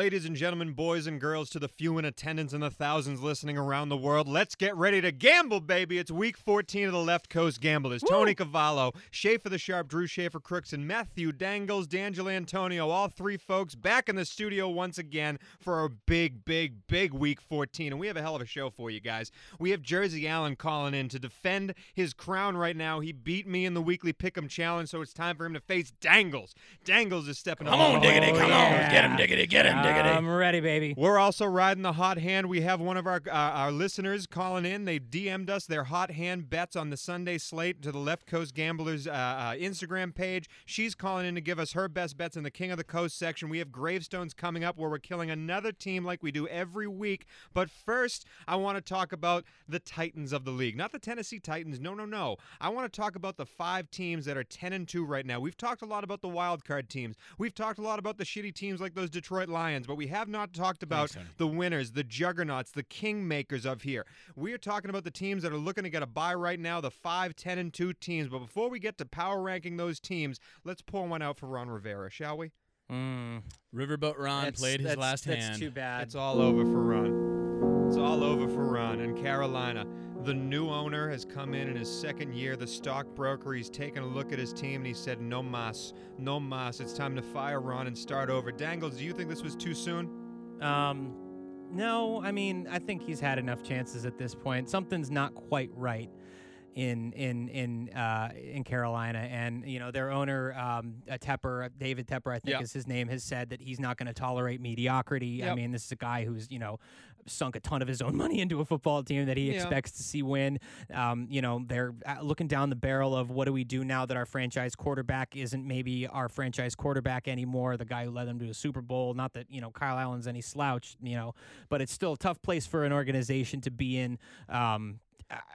Ladies and gentlemen, boys and girls, to the few in attendance and the thousands listening around the world, let's get ready to gamble, baby. It's week 14 of the Left Coast Gamblers. Tony Cavallo, Schaefer the Sharp, Drew Schaefer Crooks, and Matthew Dangles, Dangelantonio, all three folks back in the studio once again for a big, big, big week 14. And we have a hell of a show for you guys. We have Jersey Allen calling in to defend his crown right now. He beat me in the weekly Pick'em Challenge, so it's time for him to face Dangles. Dangles is stepping Come up. on, diggity, oh, come on. yeah. Get him, diggity, get him, diggity. I'm ready, baby. We're also riding the hot hand. We have one of our uh, our listeners calling in. They DM'd us their hot hand bets on the Sunday slate to the Left Coast Gamblers uh, uh, Instagram page. She's calling in to give us her best bets in the King of the Coast section. We have gravestones coming up where we're killing another team like we do every week. But first, I want to talk about the Titans of the league, not the Tennessee Titans. No, no, no. I want to talk about the five teams that are 10 and 2 right now. We've talked a lot about the wild card teams. We've talked a lot about the shitty teams like those Detroit Lions, but we have not talked about Tony. the winners, the juggernauts, the kingmakers of here. We are talking about the teams that are looking to get a bye right now, the 5, 10, and 2 teams. But before we get to power ranking those teams, let's pull one out for Ron Rivera, shall we? Mm, Riverboat Ron that's, played his that's, last that's hand. too bad. It's all over for Ron. It's all over for Ron. And Carolina, the new owner has come in in his second year. The stockbroker, he's taken a look at his team and he said, no mas, no mas. It's time to fire Ron and start over. Dangles, do you think this was too soon? Um, no, I mean, I think he's had enough chances at this point. Something's not quite right in in in uh, in Carolina, and you know their owner um, uh, Tepper, David Tepper, I think Yeah. is his name, has said that he's not going to tolerate mediocrity. I mean, this is a guy who's you know sunk a ton of his own money into a football team that he Yeah. expects to see win. Um, you know, they're uh, looking down the barrel of what do we do now that our franchise quarterback isn't maybe our franchise quarterback anymore, the guy who led them to a Super Bowl. Not that, you know, Kyle Allen's any slouch, you know, but it's still a tough place for an organization to be in. Um,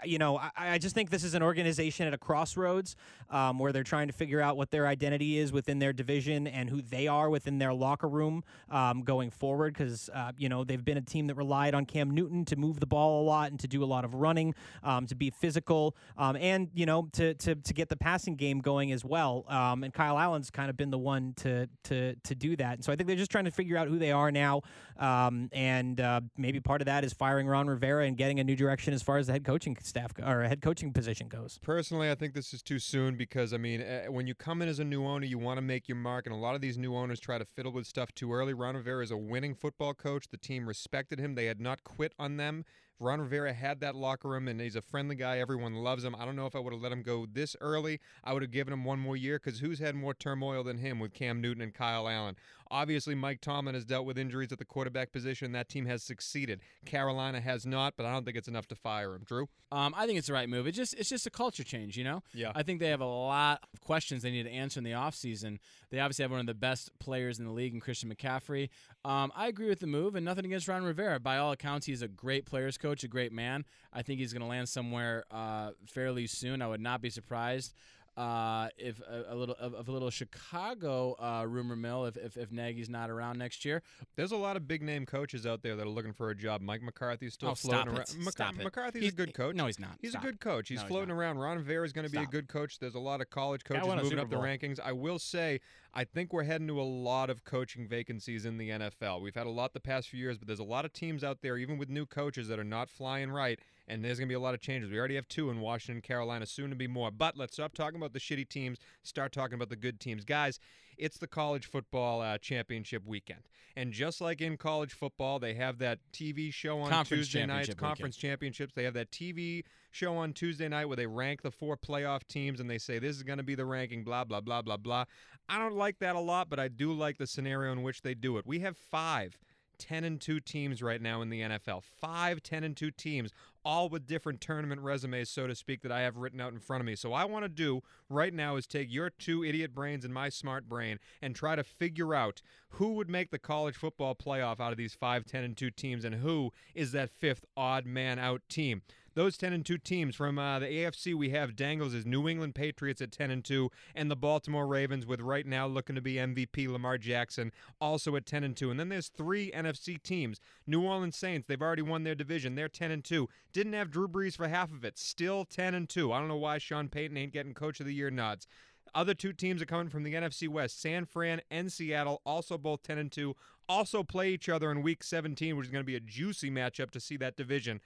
you know, I, I just think this is an organization at a crossroads um, where they're trying to figure out what their identity is within their division and who they are within their locker room um, going forward. Because uh, you know they've been a team that relied on Cam Newton to move the ball a lot and to do a lot of running, um, to be physical, um, and you know to, to to get the passing game going as well. Um, and Kyle Allen's kind of been the one to to to do that. And so I think they're just trying to figure out who they are now, um, and uh, maybe part of that is firing Ron Rivera and getting a new direction as far as the head coaching staff or head coaching position goes. Personally, I think this is too soon because I mean, uh, when you come in as a new owner, you want to make your mark, and a lot of these new owners try to fiddle with stuff too early. Ron Rivera is a winning football coach. The team respected him; they had not quit on them. Ron Rivera had that locker room, and he's a friendly guy. Everyone loves him. I don't know if I would have let him go this early. I would have given him one more year because who's had more turmoil than him with Cam Newton and Kyle Allen? Obviously, Mike Tomlin has dealt with injuries at the quarterback position. That team has succeeded. Carolina has not, but I don't think it's enough to fire him. Drew? Um, I think it's the right move. It's just it's just a culture change, you know. Yeah. I think they have a lot of questions they need to answer in the offseason. They obviously have one of the best players in the league in Christian McCaffrey. Um, I agree with the move, and nothing against Ron Rivera. By all accounts, he's a great players coach, a great man. I think he's going to land somewhere uh, fairly soon. I would not be surprised. Uh, if a, a little of, of a little Chicago uh, rumor mill, if, if if Nagy's not around next year, There's a lot of big name coaches out there that are looking for a job. Mike McCarthy's still Oh, floating around. Stop. McCarthy's He's- a good coach. No, he's not. He's Stop. a good coach. He's No, floating not. around. Ron Rivera is going to be a good coach. There's a lot of college coaches moving up the rankings. I will say, I think we're heading to a lot of coaching vacancies in the NFL. We've had a lot the past few years, but there's a lot of teams out there, even with new coaches, that are not flying right. And there's going to be a lot of changes. We already have two in Washington, Carolina, soon to be more. But let's stop talking about the shitty teams, start talking about the good teams. Guys, it's the college football uh, championship weekend. And just like in college football, they have that TV show on Conference Tuesday nights, championship weekend. conference championships. They have that TV show on Tuesday night where they rank the four playoff teams and they say this is going to be the ranking, blah, blah, blah, blah, blah. I don't like that a lot, but I do like the scenario in which they do it. We have five 10 and 2 teams right now in the NFL. Five 10 and 2 teams, all with different tournament resumes, so to speak, that I have written out in front of me. So, I want to do right now is take your two idiot brains and my smart brain and try to figure out who would make the college football playoff out of these five 10 and 2 teams and who is that fifth odd man out team. Those 10 and 2 teams from uh, the AFC we have Dangles is New England Patriots at 10 and 2 and the Baltimore Ravens with right now looking to be MVP Lamar Jackson also at 10 and 2. And then there's three NFC teams. New Orleans Saints, they've already won their division. They're 10 and 2. Didn't have Drew Brees for half of it. Still 10 and 2. I don't know why Sean Payton ain't getting coach of the year nods. Other two teams are coming from the NFC West, San Fran and Seattle, also both 10 and 2, also play each other in Week 17, which is going to be a juicy matchup to see that division.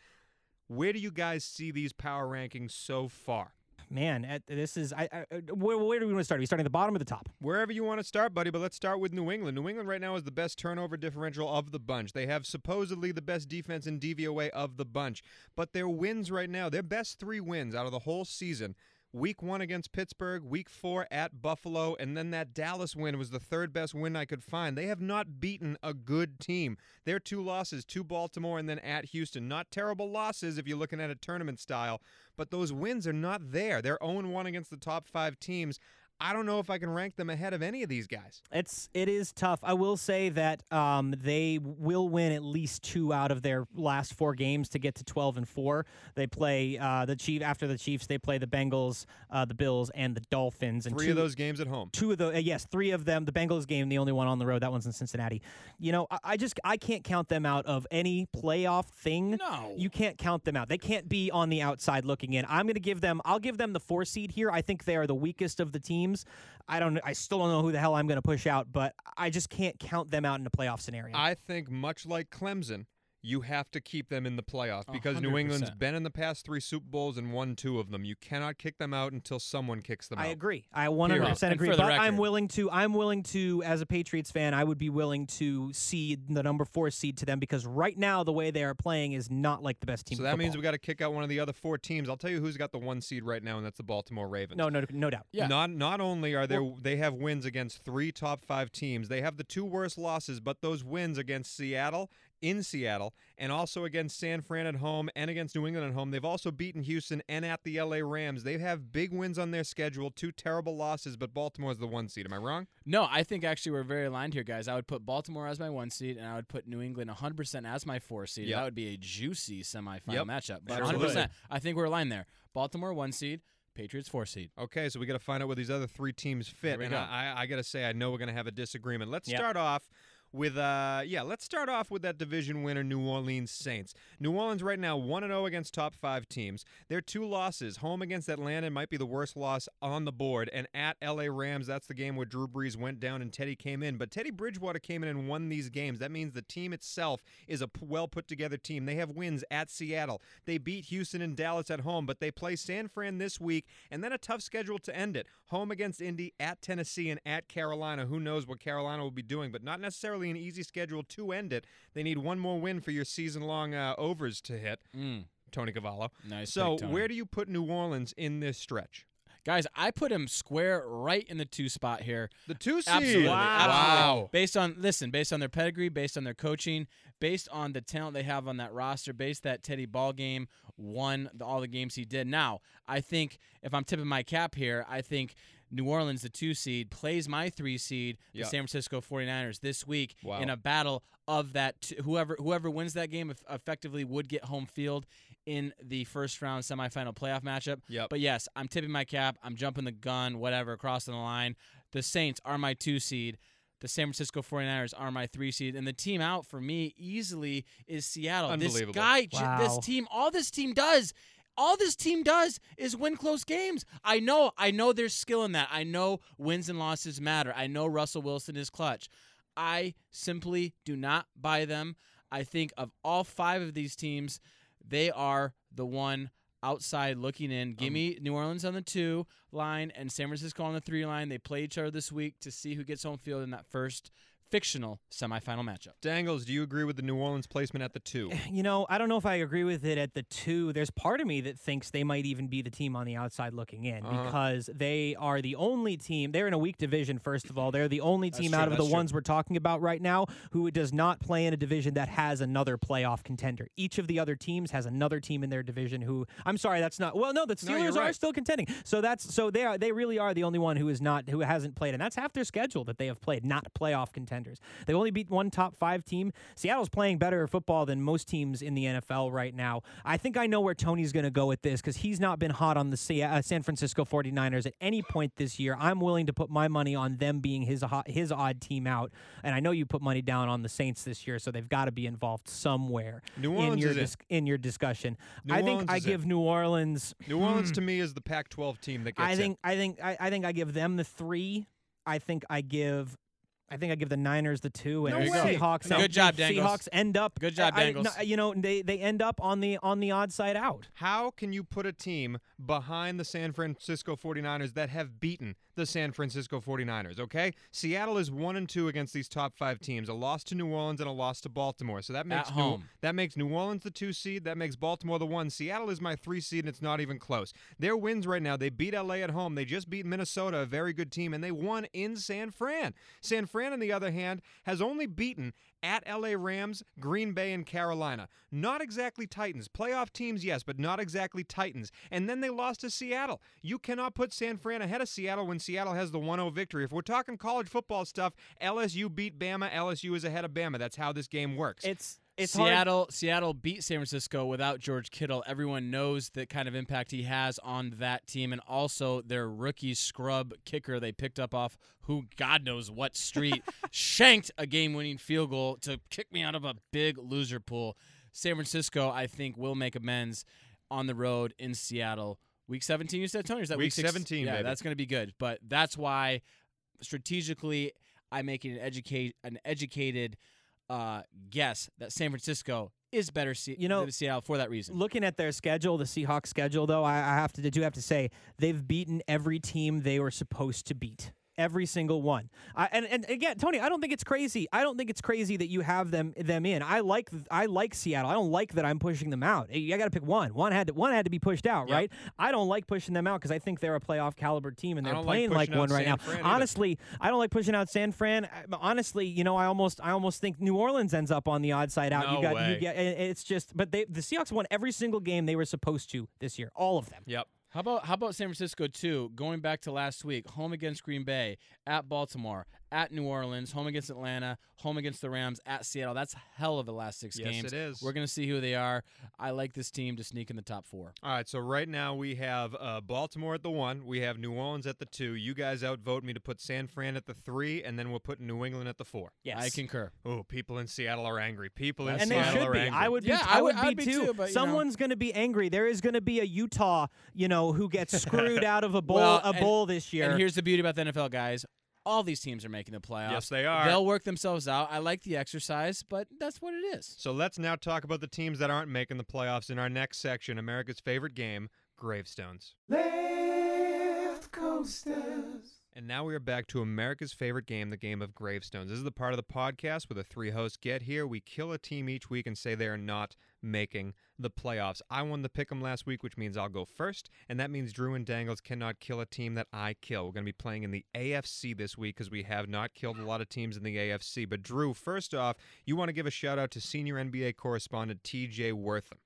Where do you guys see these power rankings so far? Man, at, this is I, I, where, where do we want to start? Are we starting at the bottom or the top? Wherever you want to start, buddy, but let's start with New England. New England right now is the best turnover differential of the bunch. They have supposedly the best defense in DVOA of the bunch, but their wins right now, their best three wins out of the whole season Week one against Pittsburgh, week four at Buffalo, and then that Dallas win was the third best win I could find. They have not beaten a good team. Their two losses to Baltimore and then at Houston. Not terrible losses if you're looking at a tournament style, but those wins are not there. They're 0 1 against the top five teams. I don't know if I can rank them ahead of any of these guys. It's it is tough. I will say that um, they will win at least two out of their last four games to get to twelve and four. They play uh, the Chief after the Chiefs. They play the Bengals, uh, the Bills, and the Dolphins. And three two, of those games at home. Two of the uh, yes, three of them. The Bengals game, the only one on the road. That one's in Cincinnati. You know, I, I just I can't count them out of any playoff thing. No, you can't count them out. They can't be on the outside looking in. I'm going to give them. I'll give them the four seed here. I think they are the weakest of the teams teams. I don't. I still don't know who the hell I'm going to push out, but I just can't count them out in a playoff scenario. I think much like Clemson, you have to keep them in the playoff because 100%. New England's been in the past three Super Bowls and won two of them. You cannot kick them out until someone kicks them I out. I agree. I 100% agree. But record. I'm willing to. I'm willing to, as a Patriots fan, I would be willing to cede the number four seed to them because right now the way they are playing is not like the best team. So that means we got to kick out one of the other four teams. I'll tell you who's got the one seed right now, and that's the Baltimore Ravens. No, no, no doubt. Yeah. Not not only are there well, they have wins against three top five teams, they have the two worst losses, but those wins against Seattle in Seattle and also against San Fran at home and against New England at home. They've also beaten Houston and at the LA Rams. They have big wins on their schedule, two terrible losses, but Baltimore is the one seed. Am I wrong? No, I think actually we're very aligned here, guys. I would put Baltimore as my one seed and I would put New England 100% as my four seed. Yep. That would be a juicy semifinal yep. matchup. But Absolutely. 100%. I think we're aligned there. Baltimore one seed, Patriots four seed. Okay, so we got to find out where these other three teams fit. And I, I, I got to say, I know we're going to have a disagreement. Let's yep. start off with uh yeah, let's start off with that division winner New Orleans Saints. New Orleans right now 1 0 against top 5 teams. Their two losses, home against Atlanta might be the worst loss on the board and at LA Rams, that's the game where Drew Brees went down and Teddy came in, but Teddy Bridgewater came in and won these games. That means the team itself is a well put together team. They have wins at Seattle. They beat Houston and Dallas at home, but they play San Fran this week and then a tough schedule to end it. Home against Indy, at Tennessee and at Carolina. Who knows what Carolina will be doing, but not necessarily an easy schedule to end it. They need one more win for your season long uh, overs to hit. Mm. Tony Cavallo. Nice. So, pick, where do you put New Orleans in this stretch? Guys, I put him square right in the two spot here. The two seed. Absolutely. Wow. Absolutely. Based on listen, based on their pedigree, based on their coaching, based on the talent they have on that roster, based that Teddy Ball game won the, all the games he did. Now, I think if I'm tipping my cap here, I think New Orleans, the two seed, plays my three seed, the San Francisco 49ers, this week wow. in a battle of that. T- whoever whoever wins that game effectively would get home field in the first round semifinal playoff matchup. Yep. But yes, I'm tipping my cap. I'm jumping the gun, whatever, crossing the line. The Saints are my two seed. The San Francisco 49ers are my three seed. And the team out for me easily is Seattle. This guy, wow. this team, all this team does all this team does is win close games. I know, I know there's skill in that. I know wins and losses matter. I know Russell Wilson is clutch. I simply do not buy them. I think of all five of these teams, they are the one outside looking in. Give um, me New Orleans on the two line and San Francisco on the three line. They play each other this week to see who gets home field in that first fictional semifinal matchup. Dangles, do you agree with the New Orleans placement at the two? You know, I don't know if I agree with it at the two. There's part of me that thinks they might even be the team on the outside looking in uh-huh. because they are the only team. They're in a weak division, first of all. They're the only team true, out of the true. ones we're talking about right now who does not play in a division that has another playoff contender. Each of the other teams has another team in their division who I'm sorry, that's not well, no, the Steelers no, are still contending. So that's so they are they really are the only one who is not who hasn't played, and that's half their schedule that they have played, not playoff contenders. They only beat one top five team. Seattle's playing better football than most teams in the NFL right now. I think I know where Tony's going to go with this because he's not been hot on the uh, San Francisco 49ers at any point this year. I'm willing to put my money on them being his his odd team out, and I know you put money down on the Saints this year, so they've got to be involved somewhere in your dis- in your discussion. New I think Orleans I give it. New Orleans. New Orleans hmm, to me is the Pac-12 team that gets I think it. I think I, I think I give them the three. I think I give I think I give the Niners the two, and No the way. Seahawks. Good job, Dangles. Seahawks end up. Good job, I- I- you know, they they end up on the on the odd side out. How can you put a team behind the San Francisco 49ers that have beaten the San Francisco 49ers, okay? Seattle is 1 and 2 against these top 5 teams, a loss to New Orleans and a loss to Baltimore. So that makes New, home. that makes New Orleans the 2 seed, that makes Baltimore the 1. Seattle is my 3 seed and it's not even close. Their wins right now, they beat LA at home, they just beat Minnesota, a very good team, and they won in San Fran. San Fran on the other hand has only beaten at LA Rams, Green Bay, and Carolina. Not exactly Titans. Playoff teams, yes, but not exactly Titans. And then they lost to Seattle. You cannot put San Fran ahead of Seattle when Seattle has the 1 0 victory. If we're talking college football stuff, LSU beat Bama. LSU is ahead of Bama. That's how this game works. It's it's hard. Seattle Seattle beat San Francisco without George Kittle. Everyone knows the kind of impact he has on that team and also their rookie scrub kicker they picked up off who God knows what street shanked a game-winning field goal to kick me out of a big loser pool. San Francisco I think will make amends on the road in Seattle. Week 17 you said Tony or is that Week week, 17, Yeah, baby. that's going to be good. But that's why strategically I'm making an educate an educated uh, guess that San Francisco is better se- You know, than Seattle for that reason. Looking at their schedule, the Seahawks schedule, though, I, I have to do have to say they've beaten every team they were supposed to beat. Every single one, I, and and again, Tony, I don't think it's crazy. I don't think it's crazy that you have them them in. I like I like Seattle. I don't like that I'm pushing them out. I got to pick one. One had to one had to be pushed out, Yep. right? I don't like pushing them out because I think they're a playoff caliber team and they're like playing like, out one right San now. Fran either. Honestly, I don't like pushing out San Fran. Honestly, you know, I almost I almost think New Orleans ends up on the odd side out. No you got way. you get it's just but they the Seahawks won every single game they were supposed to this year, all of them. yep. How about how about San Francisco too? Going back to last week, home against Green Bay, at Baltimore, at New Orleans, home against Atlanta, home against the Rams, at Seattle. That's hell of the last six Yes, games. it is. We're gonna see who they are. I like this team to sneak in the top four. All right, so right now we have uh, Baltimore at the one, we have New Orleans at the two. You guys outvote me to put San Fran at the three, and then we'll put New England at the four. Yes. I concur. Oh, people in Seattle are angry. People in and they Seattle should are be. angry. I would be. Yeah, I I would would- be I'd be too. too, but. Someone's going to be angry. There is going to be a Utah, you know, who gets screwed out of a bowl Well, a and- bowl this year. And here's the beauty about the NFL guys. All these teams are making the playoffs. Yes, they are. They'll work themselves out. I like the exercise, but that's what it is. So let's now talk about the teams that aren't making the playoffs in our next section, America's favorite game, gravestones. Left coasters. And now we are back to America's favorite game, the game of gravestones. This is the part of the podcast where the three hosts get here. We kill a team each week and say they are not making the playoffs. I won the pick 'em last week, which means I'll go first, and that means Drew and Dangles cannot kill a team that I kill. We're going to be playing in the AFC this week because we have not killed a lot of teams in the AFC. But Drew, first off, you want to give a shout out to senior NBA correspondent TJ Wortham.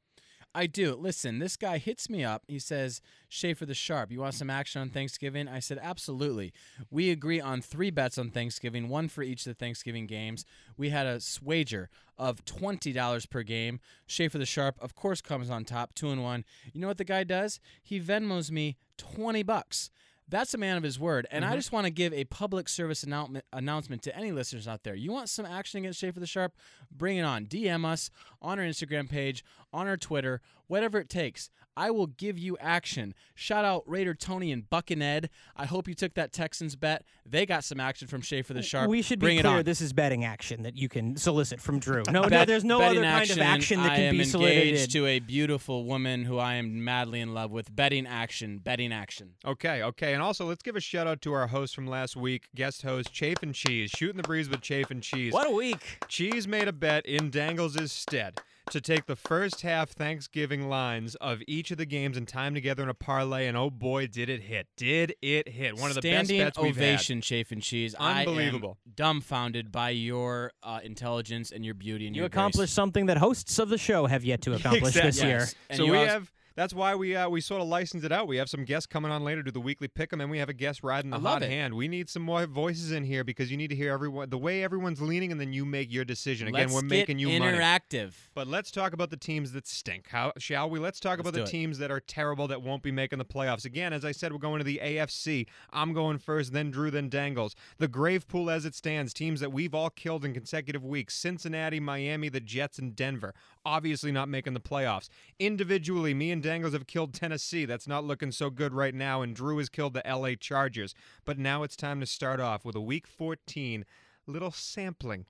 I do. Listen, this guy hits me up. He says, Schaefer the Sharp, you want some action on Thanksgiving? I said, absolutely. We agree on three bets on Thanksgiving, one for each of the Thanksgiving games. We had a wager of $20 per game. Schaefer the Sharp, of course, comes on top, two and one. You know what the guy does? He Venmos me 20 bucks. That's a man of his word. And I mm-hmm. just want to give a public service announcement, announcement to any listeners out there. You want some action against Schaefer the Sharp? Bring it on. DM us on our Instagram page, on our Twitter, whatever it takes. I will give you action. Shout out Raider Tony and Buck and Ed. I hope you took that Texans bet. They got some action from Schaefer the Sharp. we should Bring be it clear. on. This is betting action that you can solicit from Drew. No, no there's no betting other kind of action that I can am be engaged solicited. to a beautiful woman who I am madly in love with. Betting action. Betting action. Okay, okay. And also, let's give a shout out to our host from last week, guest host Chafe and Cheese, shooting the breeze with Chafe and Cheese. What a week! Cheese made a bet in Dangles' stead to take the first half Thanksgiving lines of each of the games and time together in a parlay, and oh boy, did it hit! Did it hit? One of the Standing best bets we've had. ovation, Chafe and Cheese. Unbelievable. I am dumbfounded by your uh, intelligence and your beauty and You your accomplished something that hosts of the show have yet to accomplish this Exactly. year. And so we have. That's why we uh, we sort of licensed it out. We have some guests coming on later to the weekly pick'em, and we have a guest riding the hot it. hand. We need some more voices in here because you need to hear everyone the way everyone's leaning, and then you make your decision. Again, Let's we're making you money. interactive. But let's talk about the teams that stink. How shall we? Let's talk Let's about the it. teams that are terrible that won't be making the playoffs. Again, as I said, we're going to the AFC. I'm going first, then Drew, then Dangles. The grave pool as it stands, teams that we've all killed in consecutive weeks: Cincinnati, Miami, the Jets, and Denver. Obviously not making the playoffs. Individually, me and Dangles have killed Tennessee. That's not looking so good right now, and Drew has killed the LA Chargers. But now it's time to start off with a Week 14 little sampling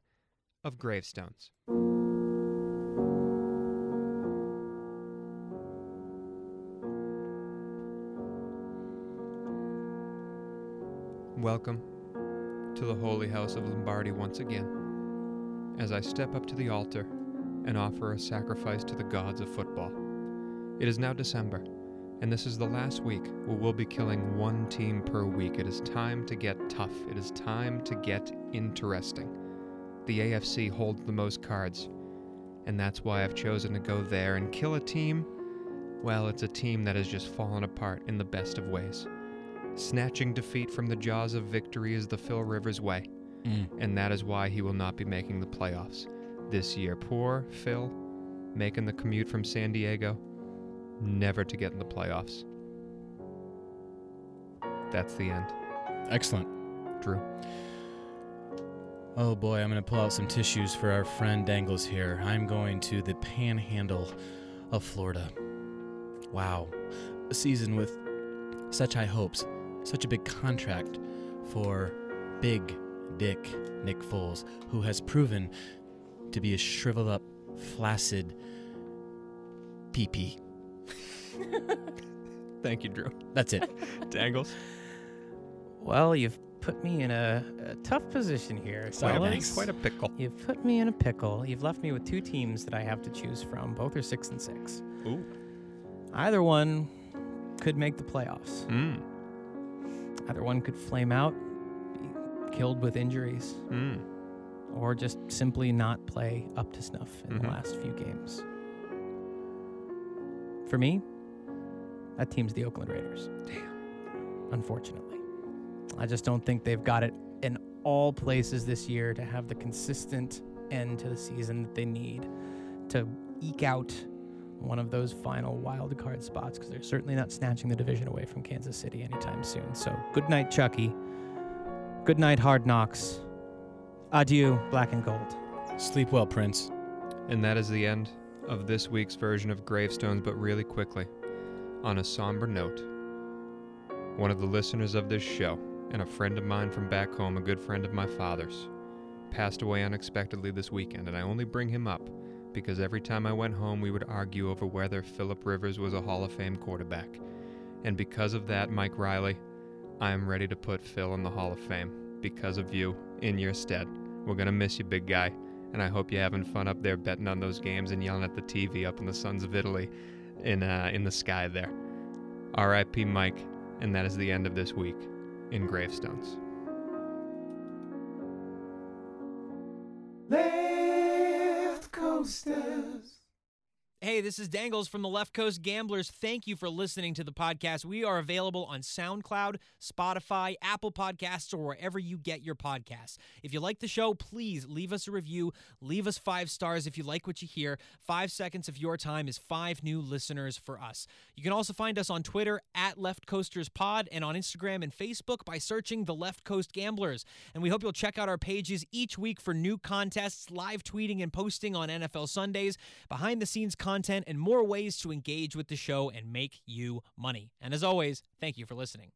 of gravestones. Welcome to the holy house of Lombardi once again, as I step up to the altar and offer a sacrifice to the gods of football. It is now December, and this is the last week where we'll be killing one team per week. It is time to get tough. It is time to get interesting. The AFC holds the most cards, and that's why I've chosen to go there and kill a team. Well, it's a team that has just fallen apart in the best of ways. Snatching defeat from the jaws of victory is the Phil Rivers way, Mm. and that is why he will not be making the playoffs this year. Poor Phil, making the commute from San Diego, never to get in the playoffs. That's the end. Excellent. Drew. Oh boy, I'm going to pull out some tissues for our friend Dangles here. I'm going to the panhandle of Florida. Wow. A season with such high hopes, such a big contract for Big Dick Nick Foles, who has proven to be a shriveled up, flaccid PP. Thank you, Drew. That's it. Dangles. Well, you've put me in a, a tough position here. Sorry, fellas. thanks. Quite a pickle. You've put me in a pickle. You've left me with two teams that I have to choose from. Both are six and six. Ooh. Either one could make the playoffs. Mm. Either one could flame out, be killed with injuries, Mm. or just simply not play up to snuff in Mhm. the last few games. For me, that team's the Oakland Raiders. Damn. Unfortunately. I just don't think they've got it in all places this year to have the consistent end to the season that they need to eke out one of those final wild card spots because they're certainly not snatching the division away from Kansas City anytime soon. So good night, Chucky. Good night, Hard Knocks. Adieu, Black and Gold. Sleep well, Prince. And that is the end of this week's version of Gravestones, but really quickly, on a somber note, one of the listeners of this show, and a friend of mine from back home, a good friend of my father's, passed away unexpectedly this weekend, and I only bring him up because every time I went home, we would argue over whether Philip Rivers was a Hall of Fame quarterback. And because of that, Mike Riley, I am ready to put Phil in the Hall of Fame because of you in your stead. We're going to miss you, big guy and I hope you're having fun up there betting on those games and yelling at the TV up in the Sons of Italy in uh, in the sky there. R.I.P. Mike, and that is the end of this week in Gravestones. Left Coasters. Hey, this is Dangles from the Left Coast Gamblers. Thank you for listening to the podcast. We are available on SoundCloud, Spotify, Apple Podcasts, or wherever you get your podcasts. If you like the show, please leave us a review. Leave us five stars if you like what you hear. Five seconds of your time is five new listeners for us. You can also find us on Twitter at Left Coasters Pod and on Instagram and Facebook by searching the Left Coast Gamblers. And we hope you'll check out our pages each week for new contests, live tweeting and posting on NFL Sundays, behind the scenes content, and more ways to engage with the show and make you money. And as always, thank you for listening.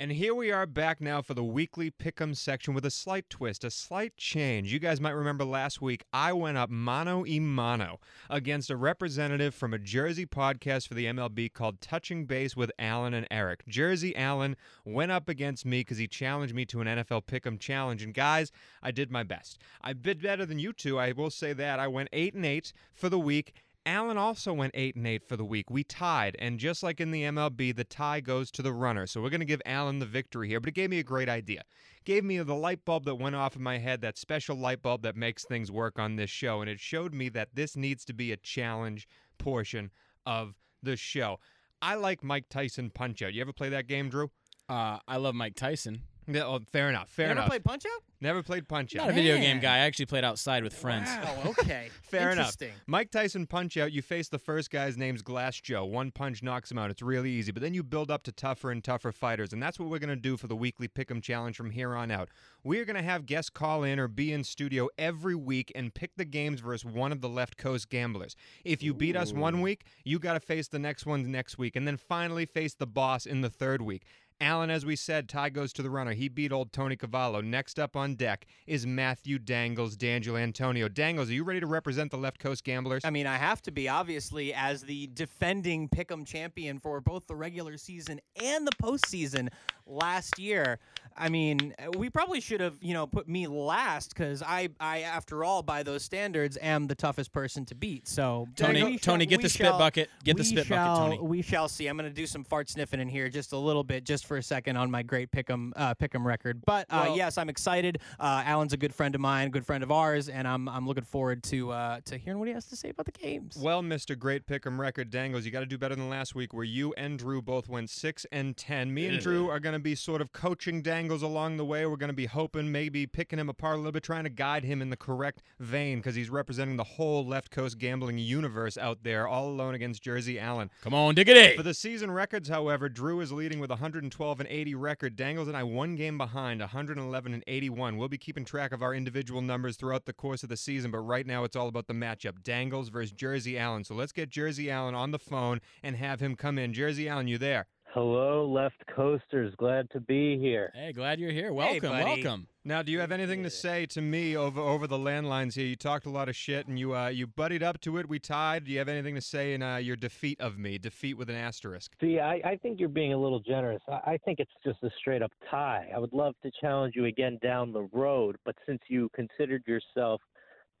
And here we are back now for the weekly pick'em section with a slight twist, a slight change. You guys might remember last week I went up mano y mano against a representative from a Jersey podcast for the MLB called Touching Base with Allen and Eric. Jersey Allen went up against me because he challenged me to an NFL pick'em challenge. And guys, I did my best. I did better than you two. I will say that. I went eight and eight for the week. Allen also went 8 and 8 for the week. We tied, and just like in the MLB, the tie goes to the runner. So we're going to give Allen the victory here, but it gave me a great idea. Gave me the light bulb that went off in my head, that special light bulb that makes things work on this show, and it showed me that this needs to be a challenge portion of the show. I like Mike Tyson Punch Out. You ever play that game, Drew? Uh, I love Mike Tyson. Yeah, oh, fair enough. Fair you enough. ever play Punch Out? Never played Punch Out. Not a video game Man. guy. I actually played outside with friends. Wow, okay. Fair enough. Interesting. Mike Tyson punch out, you face the first guy's name's Glass Joe. One punch knocks him out. It's really easy. But then you build up to tougher and tougher fighters. And that's what we're going to do for the weekly Pick'em Challenge from here on out. We're going to have guests call in or be in studio every week and pick the games versus one of the left coast gamblers. If you beat us one week, you got to face the next one next week. And then finally face the boss in the third week. Allen, as we said, tie goes to the runner. He beat old Tony Cavallo. Next up on deck is Matthew Dangles, Dangelantonio. Dangles, are you ready to represent the Left Coast Gamblers? I mean, I have to be obviously as the defending Pick'em champion for both the regular season and the postseason last year. I mean, we probably should have, you know, put me last because I, I, after all, by those standards, am the toughest person to beat. So Tony, we Tony, shall- get we the spit shall- bucket. Get the spit shall, bucket, Tony. We shall see. I'm going to do some fart sniffing in here just a little bit, just for a second, on my great pick'em uh, pick'em record. But uh, Well- yes, I'm excited. Uh, Allen's a good friend of mine, good friend of ours, and I'm I'm looking forward to uh, to hearing what he has to say about the games. Well, Mr. Great Pick'em Record Dangles, you got to do better than last week, where you and Drew both went six and ten. Me and Drew are going to be sort of coaching Dangles along the way. We're going to be hoping, maybe picking him apart a little bit, trying to guide him in the correct vein because he's representing the whole left coast gambling universe out there, all alone against Jersey Allen. Come on, diggity. For the season records, however, Drew is leading with 112 and 80 record. Dangles and I one game behind, 111 and 81. We'll be keeping track of our individual numbers throughout the course of the season, but right now it's all about the matchup: Dangles versus Jersey Allen. So let's get Jersey Allen on the phone and have him come in. Jersey Allen, you there? Hello, left coasters. Glad to be here. Hey, glad you're here. Welcome, buddy. welcome. Now, do you have anything to say to me over over the landlines here? You talked a lot of shit, and you uh, you buddied up to it. We tied. Do you have anything to say in uh, your defeat of me? Defeat with an asterisk. See, I, I think you're being a little generous. I, I think it's just a straight up tie. I would love to challenge you again down the road, but since you considered yourself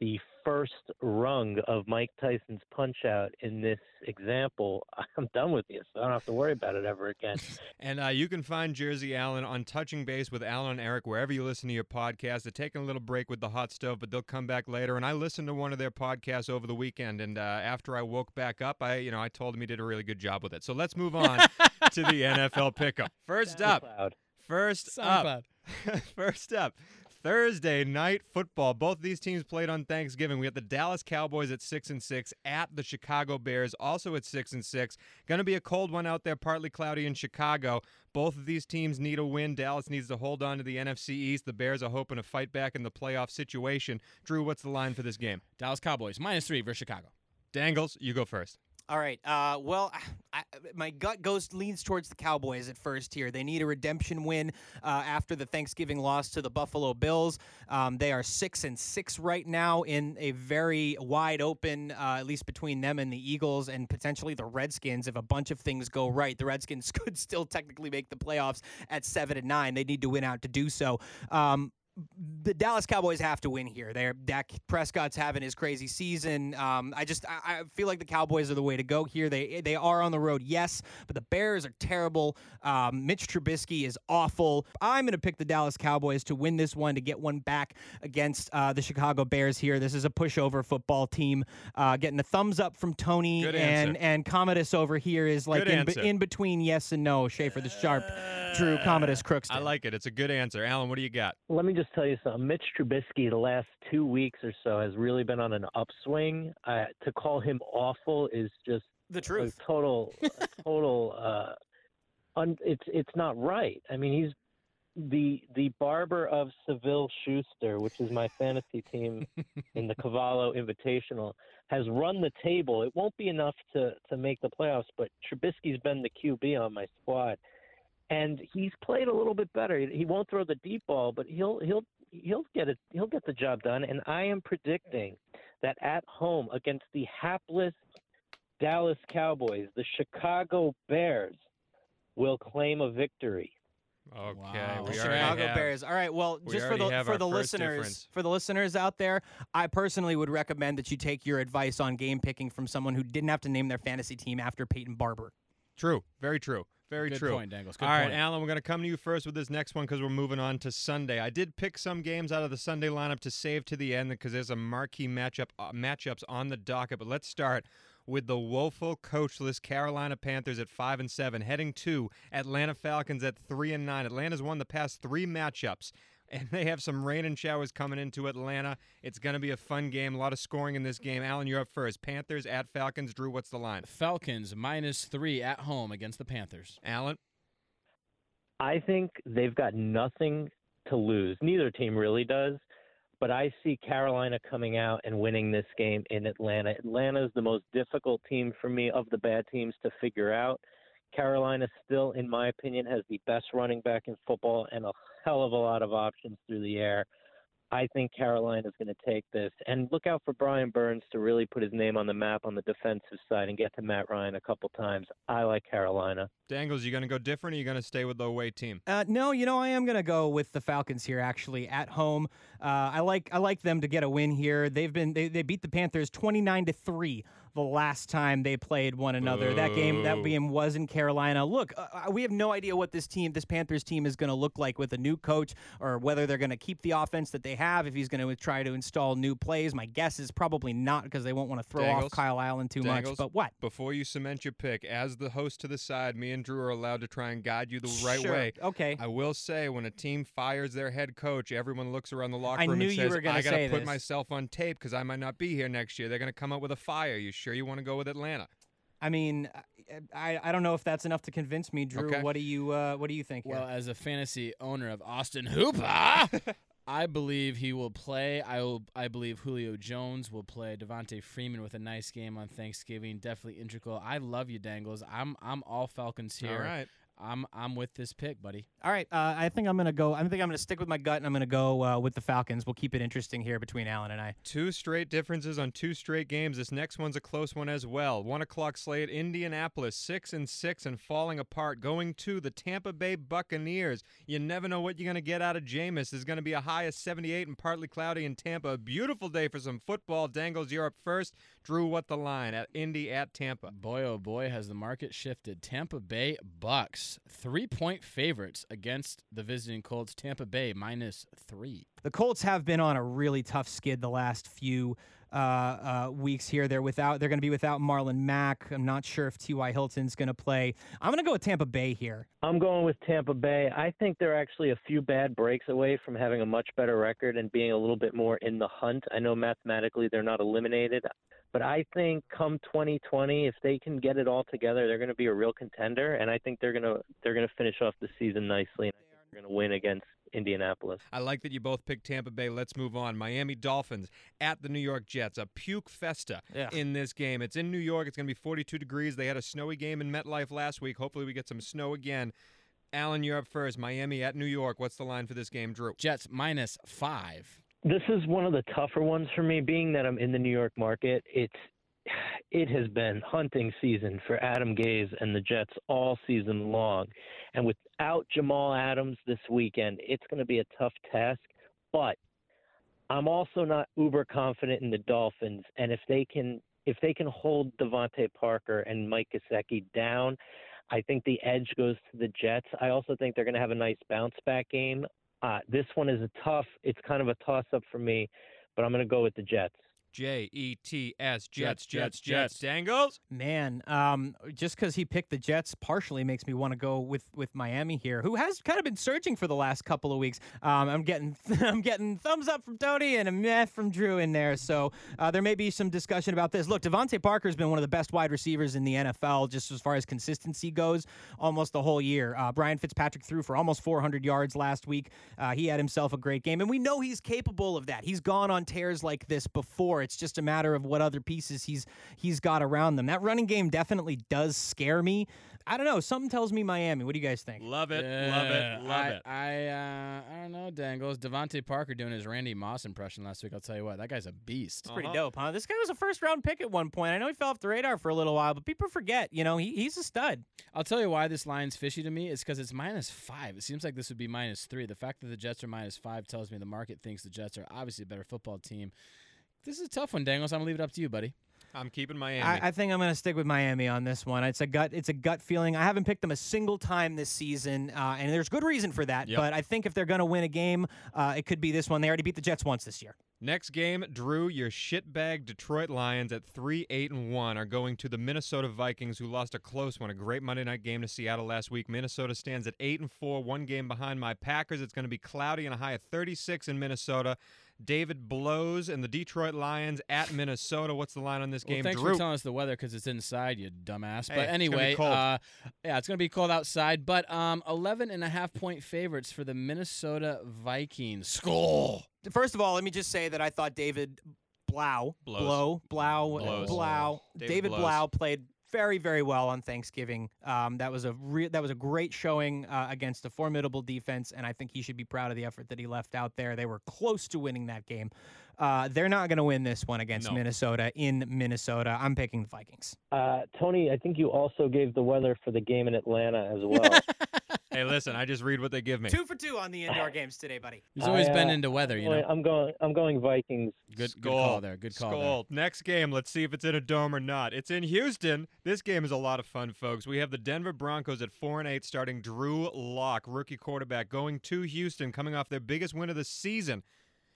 the first rung of Mike Tyson's punch out in this example, I'm done with you, so I don't have to worry about it ever again. And uh, you can find Jersey Allen on Touching Base with Allen and Eric wherever you listen to your podcast. They're taking a little break with the hot stove, but they'll come back later. And I listened to one of their podcasts over the weekend, and uh, after I woke back up, I you know I told him he did a really good job with it. So let's move on to the NFL pickup. First up, Cloud. first up, first up. Thursday night football. Both these teams played on Thanksgiving. We got the Dallas Cowboys at six and six at the Chicago Bears, also at six and six. Going to be a cold one out there, partly cloudy in Chicago. Both of these teams need a win. Dallas needs to hold on to the NFC East. The Bears are hoping to fight back in the playoff situation. Drew, what's the line for this game? Dallas Cowboys minus three versus Chicago. Dangles, you go first. All right. Uh, well, I, my gut goes leans towards the Cowboys at first here. They need a redemption win uh, after the Thanksgiving loss to the Buffalo Bills. Um, they are six and six right now in a very wide open, uh, at least between them and the Eagles and potentially the Redskins. If a bunch of things go right, the Redskins could still technically make the playoffs at seven and nine. They need to win out to do so. Um, the Dallas Cowboys have to win here. They're Dak Prescott's having his crazy season. Um, I just I, I feel like the Cowboys are the way to go here. They they are on the road, yes, but the Bears are terrible. Um, Mitch Trubisky is awful. I'm going to pick the Dallas Cowboys to win this one to get one back against uh, the Chicago Bears here. This is a pushover football team. Uh, getting a thumbs up from Tony and and Commodus over here is like in, be- in between yes and no. Schaefer the sharp, Drew Commodus Crookston. I like it. It's a good answer. Allen, what do you got? Let me just tell you something. Mitch Trubisky, the last two weeks or so, has really been on an upswing. Uh, to call him awful is just the truth. total, a total. Uh, un, it's it's not right. I mean, he's the the barber of Seville Schuster, which is my fantasy team in the Cavallo Invitational, has run the table. It won't be enough to to make the playoffs, but Trubisky's been the QB on my squad, and he's played a little bit better. He won't throw the deep ball, but he'll he'll he'll get it. He'll get the job done. And I am predicting that at home against the hapless Dallas Cowboys, the Chicago Bears will claim a victory. Okay, Wow. we The Chicago have- Bears. All right. Well, we just for the for the listeners, difference. for the listeners out there, I personally would recommend that you take your advice on game picking from someone who didn't have to name their fantasy team after Peyton Barber. True. Very true. Very Good true. point, Dangles. Good All right, point. Allen, we're going to come to you first with this next one because we're moving on to Sunday. I did pick some games out of the Sunday lineup to save to the end because there's a marquee matchup uh, matchups on the docket. But let's start with the woeful, coachless Carolina Panthers at five and seven, heading to Atlanta Falcons at three and nine. Atlanta's won the past three matchups. And they have some rain and showers coming into Atlanta. It's going to be a fun game. A lot of scoring in this game. Allen, you're up first. Panthers at Falcons. Drew, what's the line? Falcons minus three at home against the Panthers. Allen? I think they've got nothing to lose. Neither team really does. But I see Carolina coming out and winning this game in Atlanta. Atlanta is the most difficult team for me of the bad teams to figure out. Carolina still, in my opinion, has the best running back in football and a hell of a lot of options through the air. I think Carolina's going to take this. And look out for Brian Burns to really put his name on the map on the defensive side and get to Matt Ryan a couple times. I like Carolina. Dangles, you going to go different or you going to stay with the away team? Uh, no, you know I am gonna go with the Falcons here. Actually, at home, uh, I like I like them to get a win here. They've been they, they beat the Panthers twenty nine to three the last time they played one another. That game that game was in Carolina. Look, uh, uh, we have no idea what this team, this Panthers team, is going to look like with a new coach, or whether they're going to keep the offense that they have. If he's going to try to install new plays, my guess is probably not because they won't want to throw Dangles. off Kyle Allen too Dangles. much. But what? Before you cement your pick, as the host to the side, me and Drew are allowed to try and guide you the right Sure. way. Okay. I will say, when a team fires their head coach, everyone looks around the locker I room and says, "I gotta put this. myself on tape because I might not be here next year. They're gonna come up with a fire. You sure you want to go with Atlanta?" I mean, I, I don't know if that's enough to convince me, Drew. Okay. What do you uh, What do you think? here? Well, as a fantasy owner of Austin Hooper, I believe he will play. I will. I believe Julio Jones will play. Devonta Freeman with a nice game on Thanksgiving, definitely integral. I love you, Dangles. I'm I'm all Falcons here. All right. I'm I'm with this pick, buddy. All right, uh, I think I'm gonna go. I think I'm gonna stick with my gut, and I'm gonna go uh, with the Falcons. We'll keep it interesting here between Allen and I. Two straight differences on two straight games. This next one's a close one as well. One o'clock slate. Indianapolis six and six and falling apart. Going to the Tampa Bay Buccaneers. You never know what you're gonna get out of Jameis. There's gonna be a high of 78 and partly cloudy in Tampa. A beautiful day for some football. Dangles, you're up first. Drew, what the line at Indy at Tampa? Boy, oh boy, has the market shifted. Tampa Bay Bucks, three point favorites against the visiting Colts. Tampa Bay minus three. The Colts have been on a really tough skid the last few uh, uh, weeks here. They're without. They're going to be without Marlon Mack. I'm not sure if T.Y. Hilton's going to play. I'm going to go with Tampa Bay here. I'm going with Tampa Bay. I think they're actually a few bad breaks away from having a much better record and being a little bit more in the hunt. I know mathematically they're not eliminated, but I think come 2020, if they can get it all together, they're going to be a real contender, and I think they're going to they're going to finish off the season nicely. And I think they're going to win against Indianapolis. I like that you both picked Tampa Bay. Let's move on. Miami Dolphins at the New York Jets. A puke festa Yeah. in this game. It's in New York. It's going to be 42 degrees. They had a snowy game in MetLife last week. Hopefully, we get some snow again. Allen, you're up first. Miami at New York. What's the line for this game, Drew? Jets minus five. This is one of the tougher ones for me, being that I'm in the New York market. It's it has been hunting season for Adam Gase and the Jets all season long, and without Jamal Adams this weekend, it's going to be a tough task. But I'm also not uber confident in the Dolphins, and if they can if they can hold DeVante Parker and Mike Gesicki down, I think the edge goes to the Jets. I also think they're going to have a nice bounce back game. Uh, this one is a tough. It's kind of a toss up for me, but I'm going to go with the Jets. J E T S Jets, Jets, Jets. Dangles. Man, um, just because he picked the Jets partially makes me want to go with, with Miami here, who has kind of been searching for the last couple of weeks. Um, I'm getting I'm getting thumbs up from Tony and a meh from Drew in there, so uh, there may be some discussion about this. Look, DeVante Parker's been one of the best wide receivers in the NFL, just as far as consistency goes, almost the whole year. Uh, Brian Fitzpatrick threw for almost 400 yards last week. Uh, he had himself a great game, and we know he's capable of that. He's gone on tears like this before. It's just a matter of what other pieces he's he's got around them. That running game definitely does scare me. I don't know. Something tells me Miami. What do you guys think? Love it, love it, love I, it. I uh, I don't know, Dangles. DeVante Parker doing his Randy Moss impression last week. I'll tell you what, that guy's a beast. Pretty Uh-huh. dope, huh? This guy was a first round pick at one point. I know he fell off the radar for a little while, but people forget. You know, he, he's a stud. I'll tell you why this line's fishy to me. It's because it's minus five. It seems like this would be minus three. The fact that the Jets are minus five tells me the market thinks the Jets are obviously a better football team. This is a tough one, Dangles. I'm gonna leave it up to you, buddy. I'm keeping Miami. I, I think I'm going to stick with Miami on this one. It's a gut. It's a gut feeling. I haven't picked them a single time this season, uh, and there's good reason for that. Yep. But I think if they're going to win a game, uh, it could be this one. They already beat the Jets once this year. Next game, Drew, your shitbag Detroit Lions at 3 8 and 1 are going to the Minnesota Vikings who lost a close one, a great Monday night game to Seattle last week. Minnesota stands at 8 and 4, one game behind my Packers. It's going to be cloudy and a high of 36 in Minnesota. David blows and the Detroit Lions at Minnesota. What's the line on this Well, game, thanks Drew? for telling us the weather because it's inside, you dumbass. Hey, but it's gonna be anyway, cold. uh, yeah, it's going to be cold outside. But um, 11 and a half point favorites for the Minnesota Vikings. Skull. First of all, let me just say that I thought David Blau, Blows. Blow, Blau, Blows. Blau, David David. Blau played very, very well on Thanksgiving. Um, that was a re- that was a great showing uh, against a formidable defense, and I think he should be proud of the effort that he left out there. They were close to winning that game. Uh, they're not going to win this one against No. Minnesota in Minnesota. I'm picking the Vikings. Uh, Tony, I think you also gave the weather for the game in Atlanta as well. Hey, listen, I just read what they give me. Two for two on the indoor games today, buddy. He's always I, been uh, into weather, you know. I'm going. I'm going Vikings. Good, good call there. Good call there. Next game, let's see if it's in a dome or not. It's in Houston. This game is a lot of fun, folks. We have the Denver Broncos at four and eight, starting Drew Lock, rookie quarterback, going to Houston, coming off their biggest win of the season.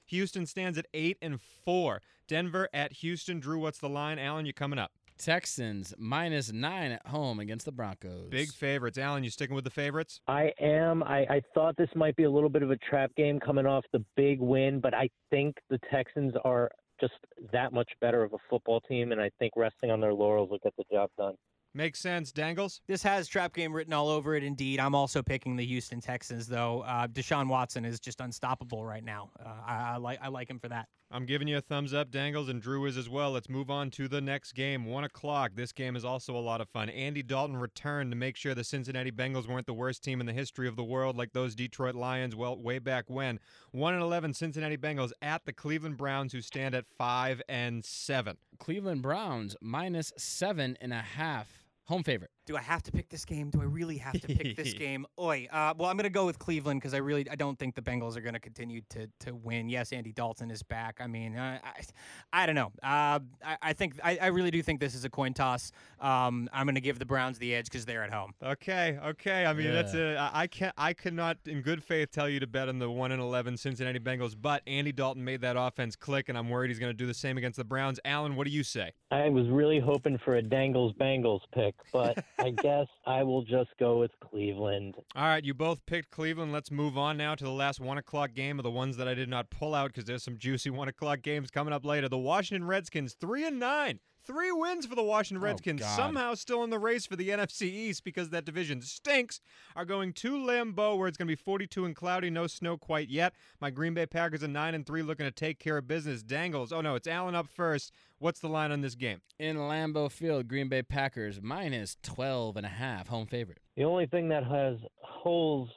Houston stands at eight and four. Denver at Houston. Drew, what's the line? Allen, you coming up? Texans minus nine at home against the Broncos. Big favorites. Allen, you sticking with the favorites? I am. I, I thought this might be a little bit of a trap game coming off the big win, but I think the Texans are just that much better of a football team, and I think resting on their laurels will get the job done. Makes sense. Dangles? This has trap game written all over it. Indeed, I'm also picking the Houston Texans, though. Uh, Deshaun Watson is just unstoppable right now. Uh, I, I like I like him for that. I'm giving you a thumbs up, Dangles, and Drew is as well. Let's move on to the next game. One o'clock. This game is also a lot of fun. Andy Dalton returned to make sure the Cincinnati Bengals weren't the worst team in the history of the world, like those Detroit Lions. Well, way back when. One and eleven Cincinnati Bengals at the Cleveland Browns, who stand at five and seven. Cleveland Browns minus seven and a half. Home favorite. Do I have to pick this game? Do I really have to pick this game? Oi. Uh, well, I'm going to go with Cleveland because I really I don't think the Bengals are going to continue to to win. Yes, Andy Dalton is back. I mean, uh, I, I don't know. Uh, I, I think I, I really do think this is a coin toss. Um, I'm going to give the Browns the edge because they're at home. Okay, okay. I mean, that's a. I I can't. I cannot, in good faith, tell you to bet on the one and eleven Cincinnati Bengals. But Andy Dalton made that offense click, and I'm worried he's going to do the same against the Browns. Allen, what do you say? I was really hoping for a Dangles Bengals pick, but I guess I will just go with Cleveland. All right, you both picked Cleveland. Let's move on now to the last one o'clock game of the ones that I did not pull out because there's some juicy one o'clock games coming up later. The Washington Redskins, three and nine. Three wins for the Washington Oh, Redskins. God. Somehow still in the race for the NFC East because that division stinks. Are going to Lambeau where it's going to be 42 and cloudy, no snow quite yet. My Green Bay Packers are nine and three, looking to take care of business. Dangles. Oh no, it's Allen up first. What's the line on this game? In Lambeau Field, Green Bay Packers minus 12 and a half. Home favorite. The only thing that has holes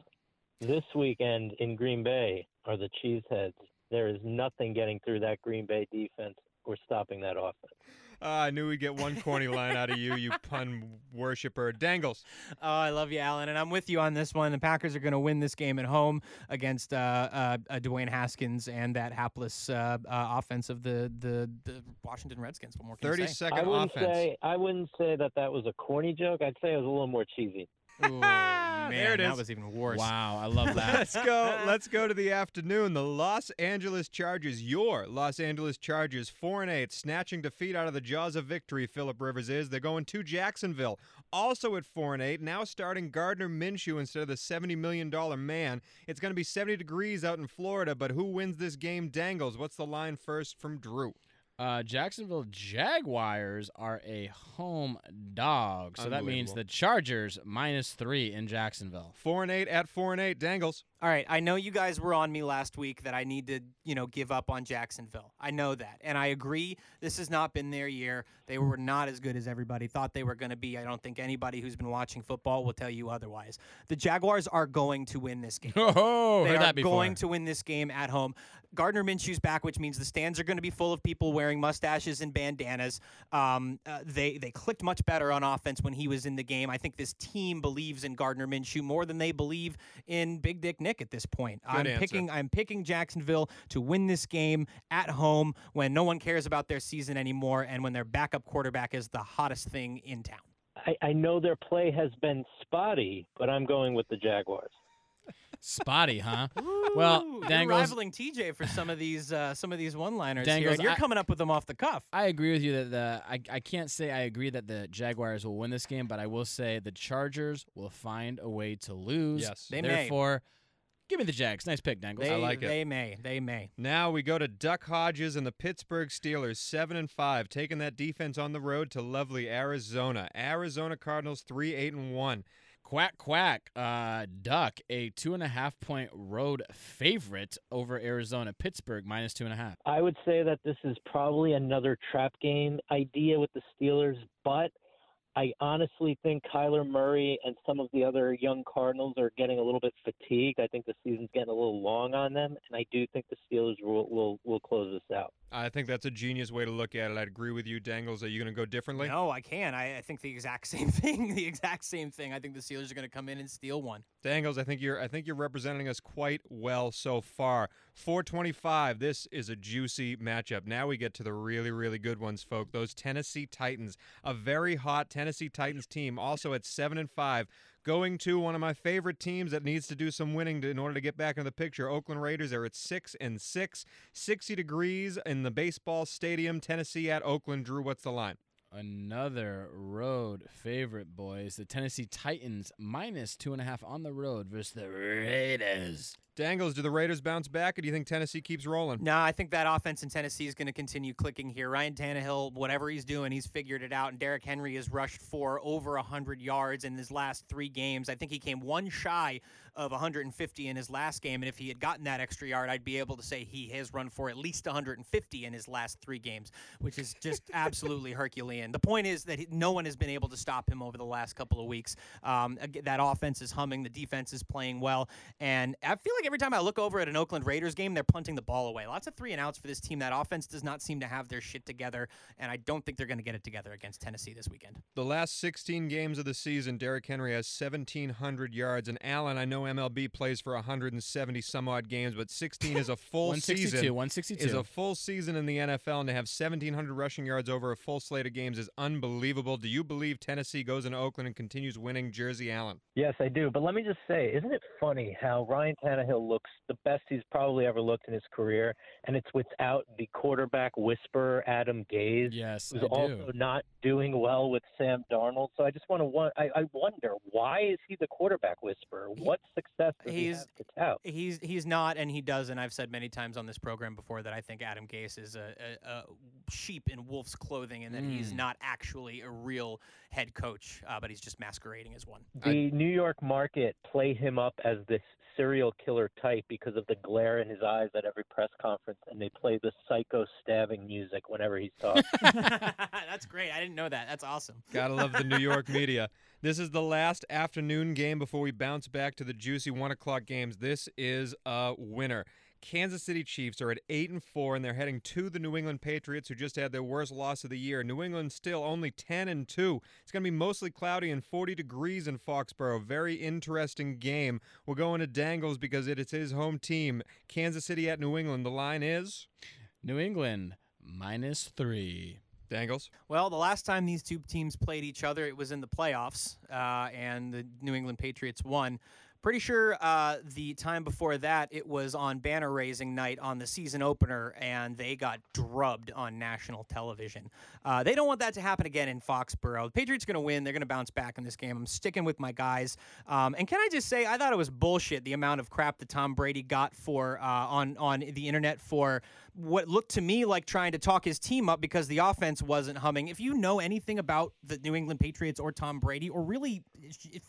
this weekend in Green Bay are the Cheeseheads. There is nothing getting through that Green Bay defense or stopping that offense. Ah, I knew we'd get one corny line out of you, you pun worshiper. Dangles. Oh, I love you, Allen, and I'm with you on this one. The Packers are going to win this game at home against uh, uh, uh, Dwayne Haskins and that hapless uh, uh, offense of the, the the Washington Redskins. What more can 30 you say? second I wouldn't offense. say I wouldn't say that that was a corny joke. I'd say it was a little more cheesy. Ooh, man, There it that is. was even worse. Wow, I love that. Let's go. Let's go to the afternoon. The Los Angeles Chargers, your Los Angeles Chargers, four and eight, snatching defeat out of the jaws of victory. Philip Rivers is. They're going to Jacksonville, also at four and eight. Now starting Gardner Minshew instead of the seventy million dollar man. It's going to be seventy degrees out in Florida, but who wins this game? Dangles. What's the line first from Drew? Uh, Jacksonville Jaguars are a home dog, so that means the Chargers minus three in Jacksonville. Four and eight at four and eight. Dangles. All right, I know you guys were on me last week that I need to, you know, give up on Jacksonville. I know that. And I agree this has not been their year. They were not as good as everybody thought they were going to be. I don't think anybody who's been watching football will tell you otherwise. The Jaguars are going to win this game. Oh, they are going to win this game at home. Gardner Minshew's back, which means the stands are going to be full of people wearing mustaches and bandanas. Um, uh, they they clicked much better on offense when he was in the game. I think this team believes in Gardner Minshew more than they believe in Big Dick Nick at this point. I'm answer. picking I'm picking Jacksonville to win this game at home when no one cares about their season anymore and when their backup quarterback is the hottest thing in town. I, I know their play has been spotty, but I'm going with the Jaguars. Spotty, huh? Well, Ooh, you're Dangles- rivaling TJ for some of these uh, some of these one-liners here, Dangles, and you're I- coming up with them off the cuff. I agree with you that the I, I can't say I agree that the Jaguars will win this game, but I will say the Chargers will find a way to lose. Yes. They may. Therefore, give me the Jags. Nice pick, Dangles. They, like it. They may. They may. Now we go to Duck Hodges and the Pittsburgh Steelers, seven and five, taking that defense on the road to lovely Arizona. Arizona Cardinals three eight and one. Quack quack. Uh, Duck a two and a half point road favorite over Arizona. Pittsburgh minus two and a half. I would say that this is probably another trap game idea with the Steelers, but I honestly think Kyler Murray and some of the other young Cardinals are getting a little bit fatigued. I think the season's getting a little long on them, and I do think the Steelers will will, will close this out. I think that's a genius way to look at it. I'd agree with you, Dangles. Are you going to go differently? No, I can. I, I think the exact same thing. The exact same thing. I think the Steelers are going to come in and steal one. Dangles, I think you're I think you're representing us quite well so far. 425. This is a juicy matchup. Now we get to the really really good ones, folk. Those Tennessee Titans, a very hot Tennessee Titans team, also at seven and five, going to one of my favorite teams that needs to do some winning to, in order to get back into the picture. Oakland Raiders are at six and six, 60 degrees in the baseball stadium. Tennessee at Oakland. Drew, what's the line? Another road favorite, boys. The Tennessee Titans minus two and a half on the road versus the Raiders. Dangles, do the Raiders bounce back, or do you think Tennessee keeps rolling? No, I think that offense in Tennessee is going to continue clicking here. Ryan Tannehill, whatever he's doing, he's figured it out. And Derrick Henry has rushed for over 100 yards in his last three games. I think he came one shy of 150 in his last game. And if he had gotten that extra yard, I'd be able to say he has run for at least 150 in his last three games, which is just absolutely Herculean. The point is that no one has been able to stop him over the last couple of weeks. Um, that offense is humming, the defense is playing well. And I feel like every time I look over at an Oakland Raiders game, they're punting the ball away. Lots of three and outs for this team. That offense does not seem to have their shit together. And I don't think they're going to get it together against Tennessee this weekend. The last 16 games of the season, Derrick Henry has 1,700 yards. And Allen, I know MLB plays for 170 some odd games, but 16 is a full 162, season. 162. Is a full season in the NFL, and to have 1,700 rushing yards over a full slate of games is unbelievable. Do you believe Tennessee goes into Oakland and continues winning? Jersey Allen. Yes, I do. But let me just say, isn't it funny how Ryan Tannehill looks the best he's probably ever looked in his career, and it's without the quarterback whisperer Adam Gase, yes, who's I also do. not doing well with Sam Darnold. So I just want to, I, I wonder why is he the quarterback whisperer? What success does he he's- have to tout? He's he's not, and he doesn't. I've said many times on this program before that I think Adam Gase is a, a, a sheep in wolf's clothing, and that he's Mm. not actually a real head coach, uh, but he's just masquerading as one. The New York market play him up as this serial killer type because of the glare in his eyes at every press conference, and they play the psycho stabbing music whenever he's talking. That's great. I didn't know that. That's awesome. Gotta love the New York media. This is the last afternoon game before we bounce back to the juicy one o'clock games. This is a winner. Kansas City Chiefs are at eight and four, and they're heading to the New England Patriots, who just had their worst loss of the year. New England still only ten and two. It's going to be mostly cloudy and forty degrees in Foxborough. Very interesting game. We're going to Dangles because it is his home team. Kansas City at New England. The line is New England minus three. Dangles. Well, the last time these two teams played each other, it was in the playoffs, uh, and the New England Patriots won. Pretty sure uh, the time before that, it was on banner raising night on the season opener, and they got drubbed on national television. Uh, they don't want that to happen again in Foxborough. The Patriots are going to win. They're going to bounce back in this game. I'm sticking with my guys. Um, and can I just say, I thought it was bullshit the amount of crap that Tom Brady got for uh, on on the internet for what looked to me like trying to talk his team up because the offense wasn't humming. If you know anything about the New England Patriots or Tom Brady or really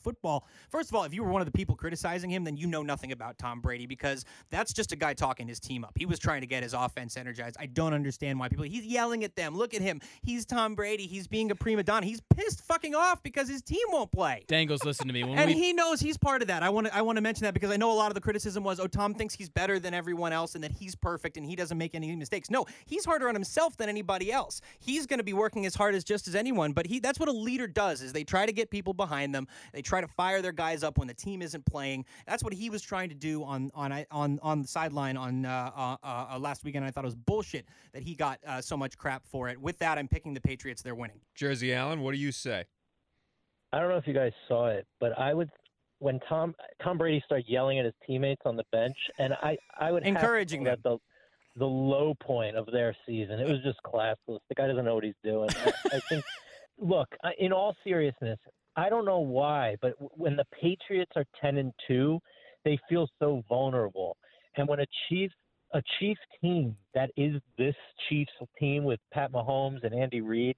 football, first of all, if you were one of the people criticizing him, then you know nothing about Tom Brady because that's just a guy talking his team up. He was trying to get his offense energized. I don't understand why people he's yelling at them. Look at him. He's Tom Brady. He's being a prima donna. He's pissed fucking off because his team won't play. Dangles, listen to me. And we he knows he's part of that. I want to I want to mention that because I know a lot of the criticism was, oh, Tom thinks he's better than everyone else and that he's perfect and he doesn't make any mistakes. No, he's harder on himself than anybody else. He's going to be working as hard as just as anyone. But he that's what a leader does is they try to get people behind them. They try to fire their guys up when the team isn't playing. That's what he was trying to do on on on on the sideline on uh, uh, uh, last weekend. I thought it was bullshit that he got uh, so much crap for it. With that, I'm picking the Patriots. They're winning. Jersey Allen, what do you say? I don't know if you guys saw it, but I would when Tom Tom Brady started yelling at his teammates on the bench, and I I would have to Encouraging call that the the low point of their season. It was just classless. The guy doesn't know what he's doing. I, I think. Look, I- in all seriousness, I don't know why, but when the Patriots are ten and two, they feel so vulnerable, and when a Chief a Chiefs team that is this Chiefs team with Pat Mahomes and Andy Reid,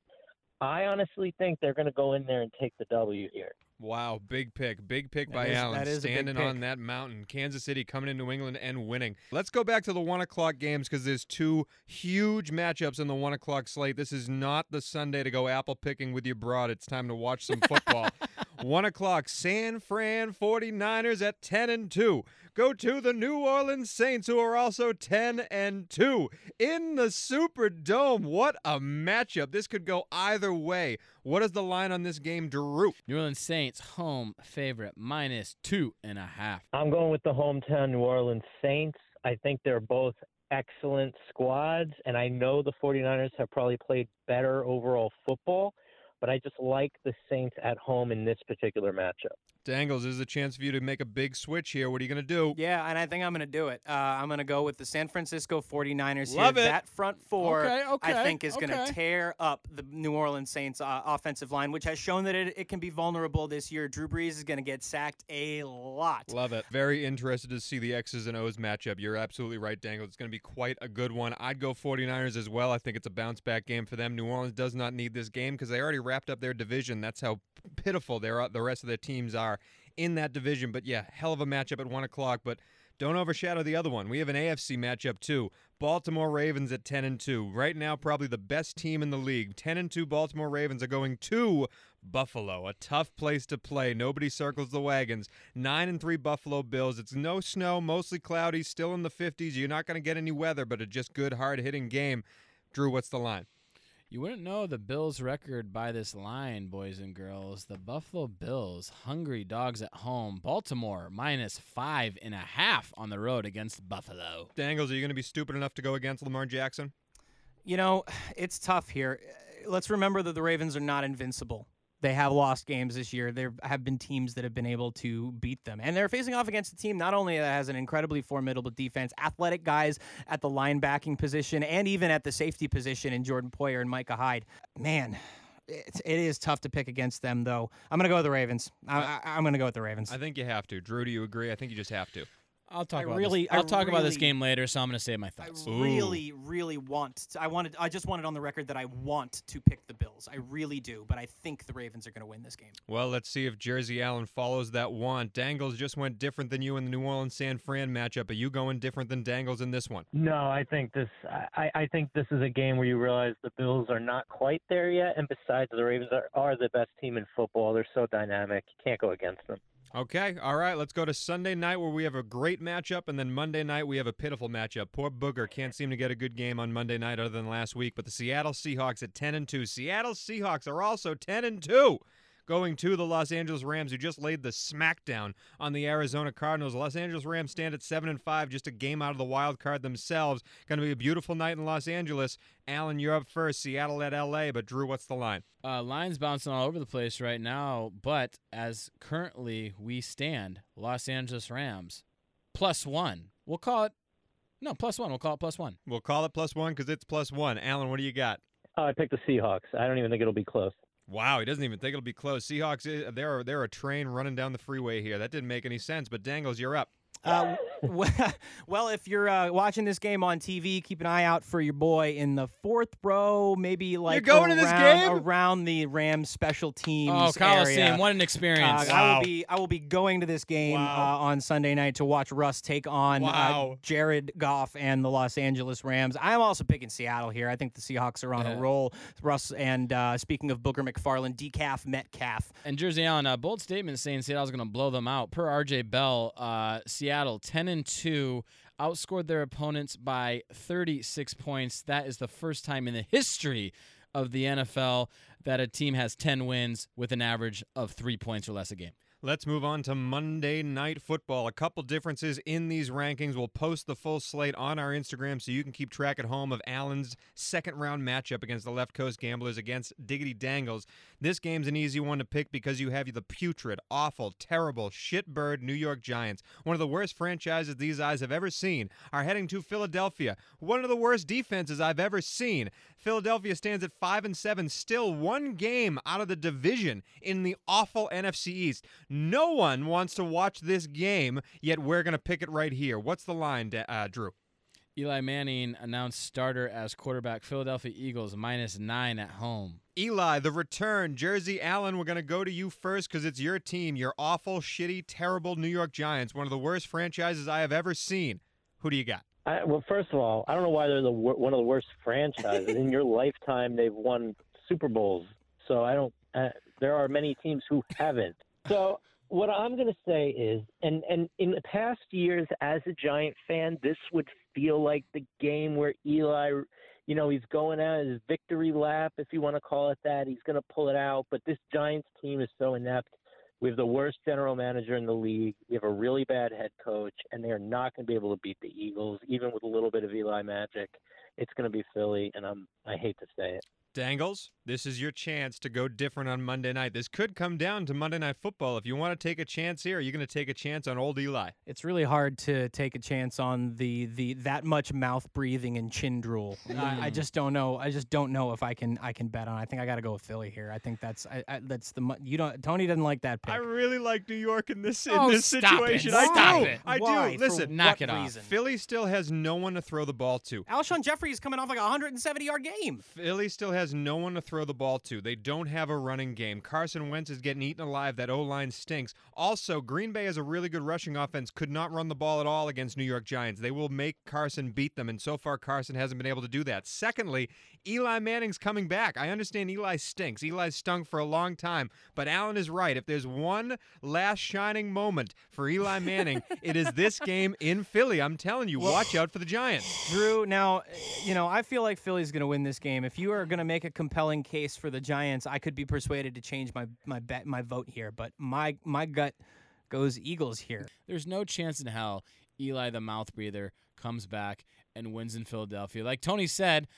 I honestly think they're going to go in there and take the W here. Wow, big pick. Big pick That by is- Allen. that is a big standing on that mountain. Kansas City coming into New England and winning. Let's go back to the one o'clock games because there's two huge matchups in the one o'clock slate. This is not the Sunday to go apple picking with your broad. It's time to watch some football. one o'clock, San Fran 49ers at 10 and 2. Go to the New Orleans Saints, who are also 10 and 2 in the Superdome. What a matchup. This could go either way. What is the line on this game, Drew? New Orleans Saints home favorite minus two and a half. I'm going with the hometown New Orleans Saints. I think they're both excellent squads, and I know the 49ers have probably played better overall football, but I just like the Saints at home in this particular matchup. Dangles, this is a chance for you to make a big switch here. What are you going to do? Yeah, and I think I'm going to do it. Uh, I'm going to go with the San Francisco 49ers Love here. it. That front four, Okay, okay, I think, is going to tear up the New Orleans Saints uh, offensive line, which has shown that it, it can be vulnerable this year. Drew Brees is going to get sacked a lot. Love it. Very interested to see the X's and O's matchup. You're absolutely right, Dangle. It's going to be quite a good one. I'd go 49ers as well. I think it's a bounce back game for them. New Orleans does not need this game because they already wrapped up their division. That's how pitiful their, the rest of their teams are in that division. But yeah, hell of a matchup at 1 o'clock. But don't overshadow the other one. We have an AFC matchup too. Baltimore Ravens at 10 and 2. Right now probably the best team in the league. 10 and 2 Baltimore Ravens are going to Buffalo, a tough place to play. Nobody circles the wagons. 9 and 3 Buffalo Bills. It's no snow, mostly cloudy, still in the 50s. You're not going to get any weather, but a just good hard-hitting game. Drew, what's the line? You wouldn't know the Bills' record by this line, boys and girls. The Buffalo Bills, hungry dogs at home. Baltimore minus five and a half on the road against Buffalo. Dangles, are you going to be stupid enough to go against Lamar Jackson? You know, it's tough here. Uh, Let's remember that the Ravens are not invincible. They have lost games this year. There have been teams that have been able to beat them. And they're facing off against a team not only that has an incredibly formidable defense, athletic guys at the linebacking position, and even at the safety position in Jordan Poyer and Micah Hyde. Man, it's, it is tough to pick against them, though. I'm going to go with the Ravens. I, I, I'm going to go with the Ravens. I think you have to. Drew, do you agree? I think you just have to. I'll talk I about really- this. I'll I talk about this game later, so I'm going to save my thoughts. I thoughts. really, really want. To, I wanted. I just wanted on the record that I want to pick the Bills. I really do, but I think the Ravens are going to win this game. Well, let's see if Jersey Allen follows that want. Dangles just went different than you in the New Orleans San Fran matchup. Are you going different than Dangles in this one? No, I think this. I, I think this is a game where you realize the Bills are not quite there yet, and besides, the Ravens are, are the best team in football. They're so dynamic; you can't go against them. Okay, all right, let's go to Sunday night where we have a great matchup, and then Monday night we have a pitiful matchup. Poor Booger can't seem to get a good game on Monday night other than last week, but the Seattle Seahawks at 10 and 2. Seattle Seahawks are also 10 and 2. Going to the Los Angeles Rams, who just laid the smackdown on the Arizona Cardinals. Los Angeles Rams stand at seven and five, just a game out of the wild card themselves. Going to be a beautiful night in Los Angeles. Allen, you're up first. Seattle at L.A., but Drew, what's the line? Uh, lines bouncing all over the place right now, but as currently we stand, Los Angeles Rams plus one. We'll call it no plus one. We'll call it plus one. We'll call it plus one because it's plus one. Allen, what do you got? Oh, I picked the Seahawks. I don't even think it'll be close. Wow, he doesn't even think it'll be close. Seahawks, eh, they're they're a train running down the freeway here. That didn't make any sense. But Dangles, you're up. Uh, well, if you're uh, watching this game on TV, keep an eye out for your boy in the fourth row, maybe like you're going to this game? around the Rams special teams Oh, Coliseum! area. What an experience! Uh, I will be I will be going to this game Wow. uh, on Sunday night to watch Russ take on Wow. uh, Jared Goff and the Los Angeles Rams. I'm also picking Seattle here. I think the Seahawks are on Yeah. a roll. Russ and uh, speaking of Booger McFarland, decaf Metcalf. And Jersey Allen, bold statement saying Seattle's going to blow them out. Per RJ Bell, uh, Seattle 10 and 2 outscored their opponents by 36 points. That is the first time in the history of the NFL that a team has 10 wins with an average of three points or less a game. Let's move on to Monday Night Football. A couple differences in these rankings. We'll post the full slate on our Instagram so you can keep track at home of Allen's second round matchup against the Left Coast Gamblers against Diggity Dangles. This game's an easy one to pick because you have the putrid, awful, terrible, shitbird New York Giants. One of the worst franchises these eyes have ever seen are heading to Philadelphia. One of the worst defenses I've ever seen. Philadelphia stands at 5 and 7, still one game out of the division in the awful NFC East. No one wants to watch this game, yet we're going to pick it right here. What's the line, Da- uh, Drew? Eli Manning announced starter as quarterback. Philadelphia Eagles minus nine at home. Eli, the return. Jersey Allen, we're going to go to you first because it's your team. Your awful, shitty, terrible New York Giants, one of the worst franchises I have ever seen. Who do you got? I, well, first of all, I don't know why they're the one of the worst franchises in your lifetime. They've won Super Bowls, so I don't. Uh, there are many teams who haven't. So what I'm going to say is, and and in the past years, as a Giant fan, this would feel like the game where Eli, you know, he's going out his victory lap, if you want to call it that. He's going to pull it out. But this Giants team is so inept. We have the worst general manager in the league. We have a really bad head coach, and they are not going to be able to beat the Eagles, even with a little bit of Eli magic. It's going to be Philly, and I'm I hate to say it. Dangles, this is your chance to go different on Monday night. This could come down to Monday Night Football. If you want to take a chance here, are you're going to take a chance on old Eli. It's really hard to take a chance on the the that much mouth breathing and chin drool. I, I mm. just don't know. I just don't know if I can I can bet on. I think I got to go with Philly here. I think that's I, I, that's the mu- you don't. Tony doesn't like that pick. I really like New York in this in Oh, this stop it. situation. Stop I do. it. I Why? do. For Listen, Knock it off. reason? Philly still has no one to throw the ball to. Alshon Jeffery is coming off like a 170 yard game. Philly still has no one to throw the ball to. They don't have a running game. Carson Wentz is getting eaten alive. That O line stinks. Also, Green Bay has a really good rushing offense. Could not run the ball at all against New York Giants. They will make Carson beat them, and so far Carson hasn't been able to do that. Secondly, Eli Manning's coming back. I understand Eli stinks. Eli stunk for a long time, but Allen is right. If there's one last shining moment for Eli Manning, it is this game in Philly. I'm telling you, watch out for the Giants. Drew, now, you know, I feel like Philly's going to win this game. If you are going to make a compelling case for the Giants, I could be persuaded to change my my bet my vote here, but my my gut goes Eagles here. There's no chance in hell Eli the mouth breather comes back and wins in Philadelphia. Like Tony said,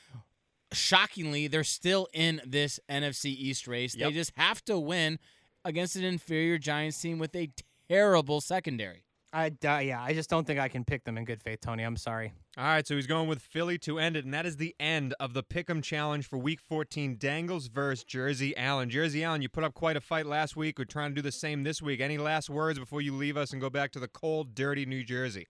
shockingly, they're still in this NFC East race. Yep. They just have to win against an inferior Giants team with a terrible secondary. I uh, yeah, I just don't think I can pick them in good faith, Tony. I'm sorry. All right, so he's going with Philly to end it, and that is the end of the Pick'em Challenge for Week 14. Dangles versus Jersey Allen. Jersey Allen, you put up quite a fight last week. We're trying to do the same this week. Any last words before you leave us and go back to the cold, dirty New Jersey?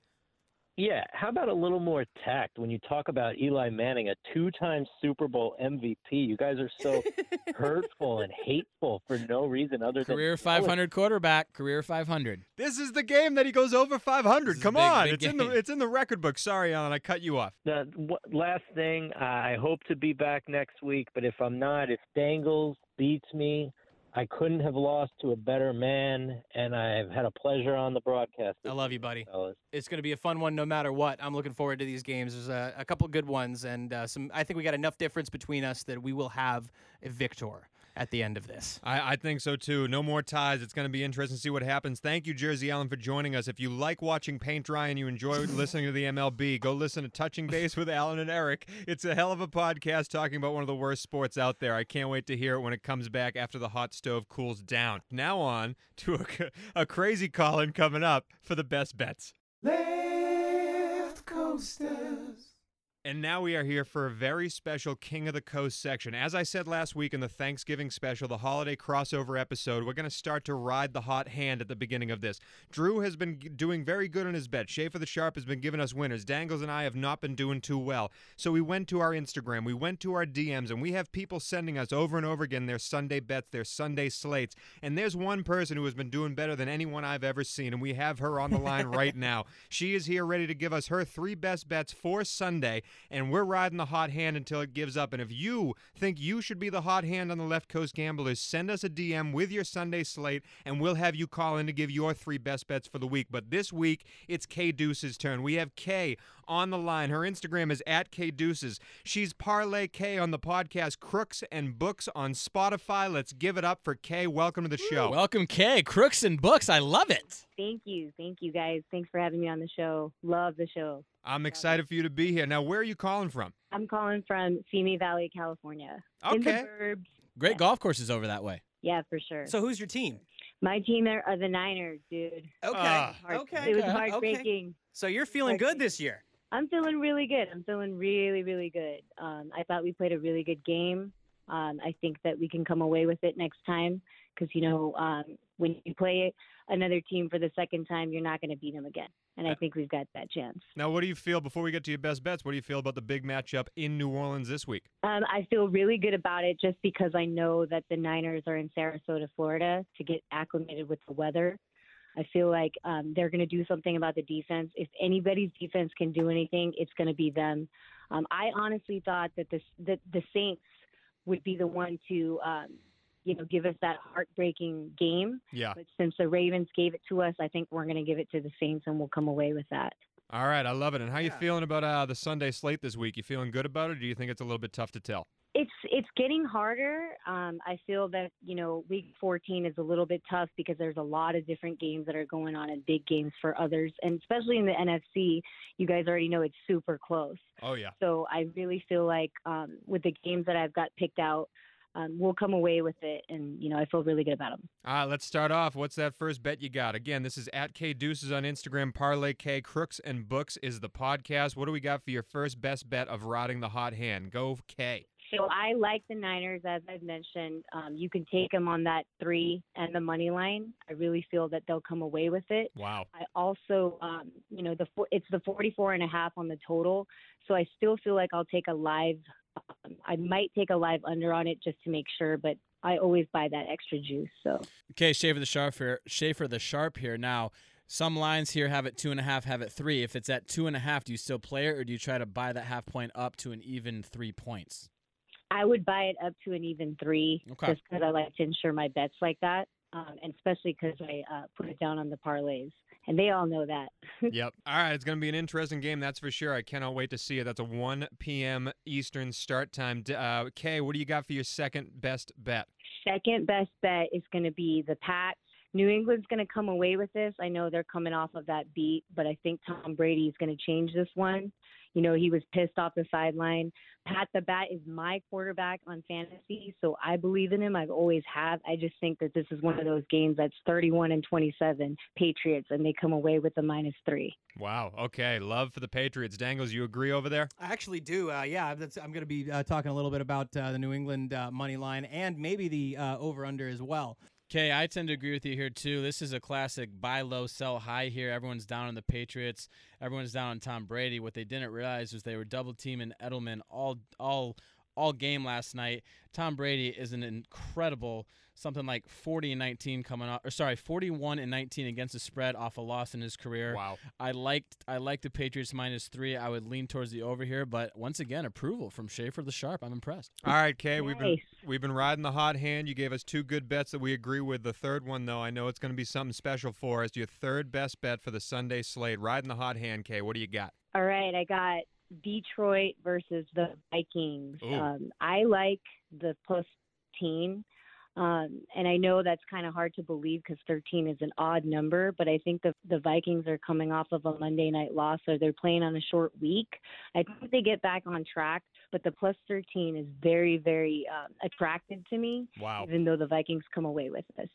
Yeah, how about a little more tact when you talk about Eli Manning, a two-time Super Bowl MVP? You guys are so hurtful and hateful for no reason other than Career 500 quarterback, career 500. This is the game that he goes over 500. Come big, on, big it's in the it's in the record book. Sorry, Allen, I cut you off. The w- last thing, I hope to be back next week, but if I'm not, if Dangles beats me, I couldn't have lost to a better man, and I've had a pleasure on the broadcast. I love you, buddy. fellas. It's going to be a fun one no matter what. I'm looking forward to these games. There's a, a couple good ones, and uh, some. I think we got enough difference between us that we will have a victor at the end of this. I, I think so too. No more ties. It's going to be interesting to see what happens. Thank you, Jersey Allen, for joining us. If you like watching paint dry and you enjoy listening to the MLB, go listen to Touching Base with Allen and Eric. It's a hell of a podcast talking about one of the worst sports out there. I can't wait to hear it when it comes back after the hot stove cools down. Now on to a, a crazy call in coming up for the best bets. Left coasters. And now we are here for a very special King of the Coast section. As I said last week in the Thanksgiving special, the holiday crossover episode, we're going to start to ride the hot hand at the beginning of this. Drew has been doing very good on his bet. Schaefer the Sharp has been giving us winners. Dangles and I have not been doing too well. So we went to our Instagram, we went to our DMs, and we have people sending us over and over again their Sunday bets, their Sunday slates. And there's one person who has been doing better than anyone I've ever seen, and we have her on the line right now. She is here ready to give us her three best bets for Sunday and we're riding the hot hand until it gives up. And if you think you should be the hot hand on the Left Coast Gamblers, send us a DM with your Sunday slate, and we'll have you call in to give your three best bets for the week. But this week, it's K Deuce's turn. We have K on the line. Her Instagram is at K Deuces. She's Parlay K on the podcast Crooks and Books on Spotify. Let's give it up for K. Welcome to the show. Welcome, K. Crooks and Books. I love it. Thank you. Thank you, guys. Thanks for having me on the show. Love the show. I'm excited for you to be here. Now, where are you calling from? I'm calling from Simi Valley, California. In the Okay. Great Yeah. golf courses over that way. Yeah, for sure. So who's your team? My team are, are the Niners, dude. Okay. Heart- okay. It was okay, okay. heartbreaking. So you're feeling good this year. I'm feeling really good. I'm feeling really, really good. Um, I thought we played a really good game. Um, I think that we can come away with it next time. because you know um, when you play another team for the second time, you're not going to beat them again. And I think we've got that chance. Now, what do you feel before we get to your best bets? What do you feel about the big matchup in New Orleans this week? Um, I feel really good about it just because I know that the Niners are in Sarasota, Florida to get acclimated with the weather. I feel like um, they're going to do something about the defense. If anybody's defense can do anything, it's going to be them. Um, I honestly thought that the that the Saints would be the one to um, you know give us that heartbreaking game. Yeah. But since the Ravens gave it to us, I think we're going to give it to the Saints, and we'll come away with that. All right, I love it. And how you Yeah. feeling about uh, the Sunday slate this week? You feeling good about it, or do you think it's a little bit tough to tell? It's it's getting harder. Um, I feel that you know week 14 is a little bit tough because there's a lot of different games that are going on and big games for others, and especially in the NFC, you guys already know it's super close. Oh yeah. So I really feel like um, with the games that I've got picked out, um, we'll come away with it, and you know I feel really good about them. All right, let's start off. What's that first bet you got? Again, this is at K Deuces on Instagram. Parlay K Crooks and Books is the podcast. What do we got for your first best bet of rotting the hot hand? Go K. So I like the Niners, as I've mentioned. Um, you can take them on that three and the money line. I really feel that they'll come away with it. Wow. I also, um, you know, the it's the 44 and a half on the total. So I still feel like I'll take a live. Um, I might take a live under on it just to make sure, but I always buy that extra juice. So Okay, Schaefer the Sharp here. Schaefer the Sharp here. Now, some lines here have it two and a half, have it three. If it's at two and a half, do you still play it, or do you try to buy that half point up to an even three points? I would buy it up to an even three, Okay. just because I like to ensure my bets like that, um, and especially because I uh, put it down on the parlays, and they all know that. yep. All right, it's going to be an interesting game, that's for sure. I cannot wait to see it. That's a 1 p.m. Eastern start time. Uh, K, what do you got for your second best bet? Second best bet is going to be the Pats. New England's going to come away with this. I know they're coming off of that beat, but I think Tom Brady is going to change this one. You know, he was pissed off the sideline. Pat the Bat is my quarterback on fantasy, so I believe in him. I've always have. I just think that this is one of those games that's 31 and 27 Patriots, and they come away with a minus three. Wow. Okay. Love for the Patriots. Dangles, you agree over there? I actually do. Uh, yeah, that's, I'm going to be uh, talking a little bit about uh, the New England uh, money line and maybe the uh, over under as well. Okay, I tend to agree with you here too. This is a classic buy low, sell high here. Everyone's down on the Patriots. Everyone's down on Tom Brady. What they didn't realize was they were double teaming Edelman all all all game last night. Tom Brady is an incredible something like 40 and 19 coming off or sorry, 41 and 19 against the spread off a loss in his career. Wow. I liked I liked the Patriots minus 3. I would lean towards the over here, but once again, approval from Schaefer the Sharp. I'm impressed. All right, Kay, we've been we've been riding the hot hand. You gave us two good bets that we agree with. The third one, though, I know it's going to be something special for us. Your third best bet for the Sunday slate, riding the hot hand, Kay. What do you got? All right, I got Detroit versus the Vikings. Um, I like the plus 13. Um, and I know that's kind of hard to believe because 13 is an odd number, but I think the the Vikings are coming off of a Monday night loss, so they're playing on a short week. I think they get back on track, but the plus 13 is very, very um, attractive to me, Wow. even though the Vikings come away with this.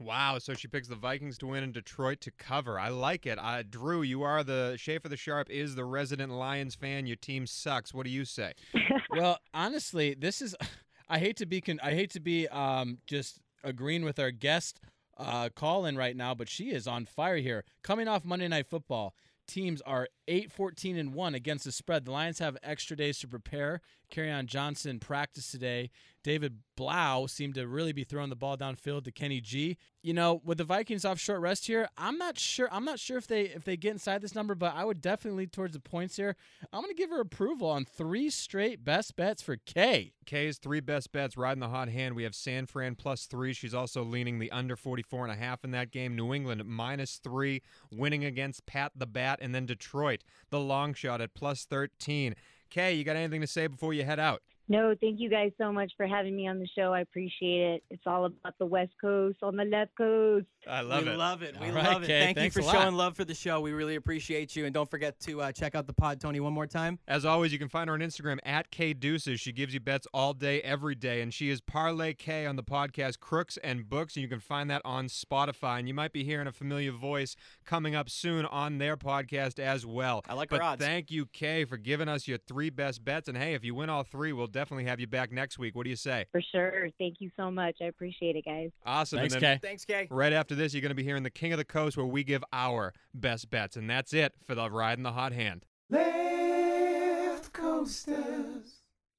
Wow. So she picks the Vikings to win and Detroit to cover. I like it. Uh, Drew, you are the Schaefer the Sharp is the resident Lions fan. Your team sucks. What do you say? well, honestly, this is. I hate to be. Con- I hate to be um, just agreeing with our guest uh, call in right now, but she is on fire here. Coming off Monday Night Football, teams are 8 14 and 1 against the spread. The Lions have extra days to prepare. On Johnson practice today. David Blau seemed to really be throwing the ball downfield to Kenny G. You know, with the Vikings off short rest here, I'm not sure. I'm not sure if they if they get inside this number, but I would definitely lead towards the points here. I'm going to give her approval on three straight best bets for K. K's three best bets riding the hot hand. We have San Fran plus three. She's also leaning the under 44 and a half in that game. New England minus three, winning against Pat the Bat, and then Detroit, the long shot at plus 13. Kay, you got anything to say before you head out? No, thank you guys so much for having me on the show. I appreciate it. It's all about the West Coast on the left coast. I love it. we love it. We All right, love it. Kay, Thank you for showing love for the show. We really appreciate you. And don't forget to uh, check out the pod, Tony, one more time. As always, you can find her on Instagram at K Deuces. She gives you bets all day, every day, and she is Parlay K on the podcast Crooks and Books, and you can find that on Spotify. And you might be hearing a familiar voice coming up soon on their podcast as well. I like but her odds. Thank you, Kay, for giving us your three best bets. And hey, if you win all three, we'll definitely have you back next week. What do you say? For sure. Thank you so much. I appreciate it, guys. Awesome. Thanks, Kay. Thanks, Kay. right after this, you're going to be hearing the King of the Coast, where we give our best bets, and that's it for the ride in the hot hand. Left Coasters.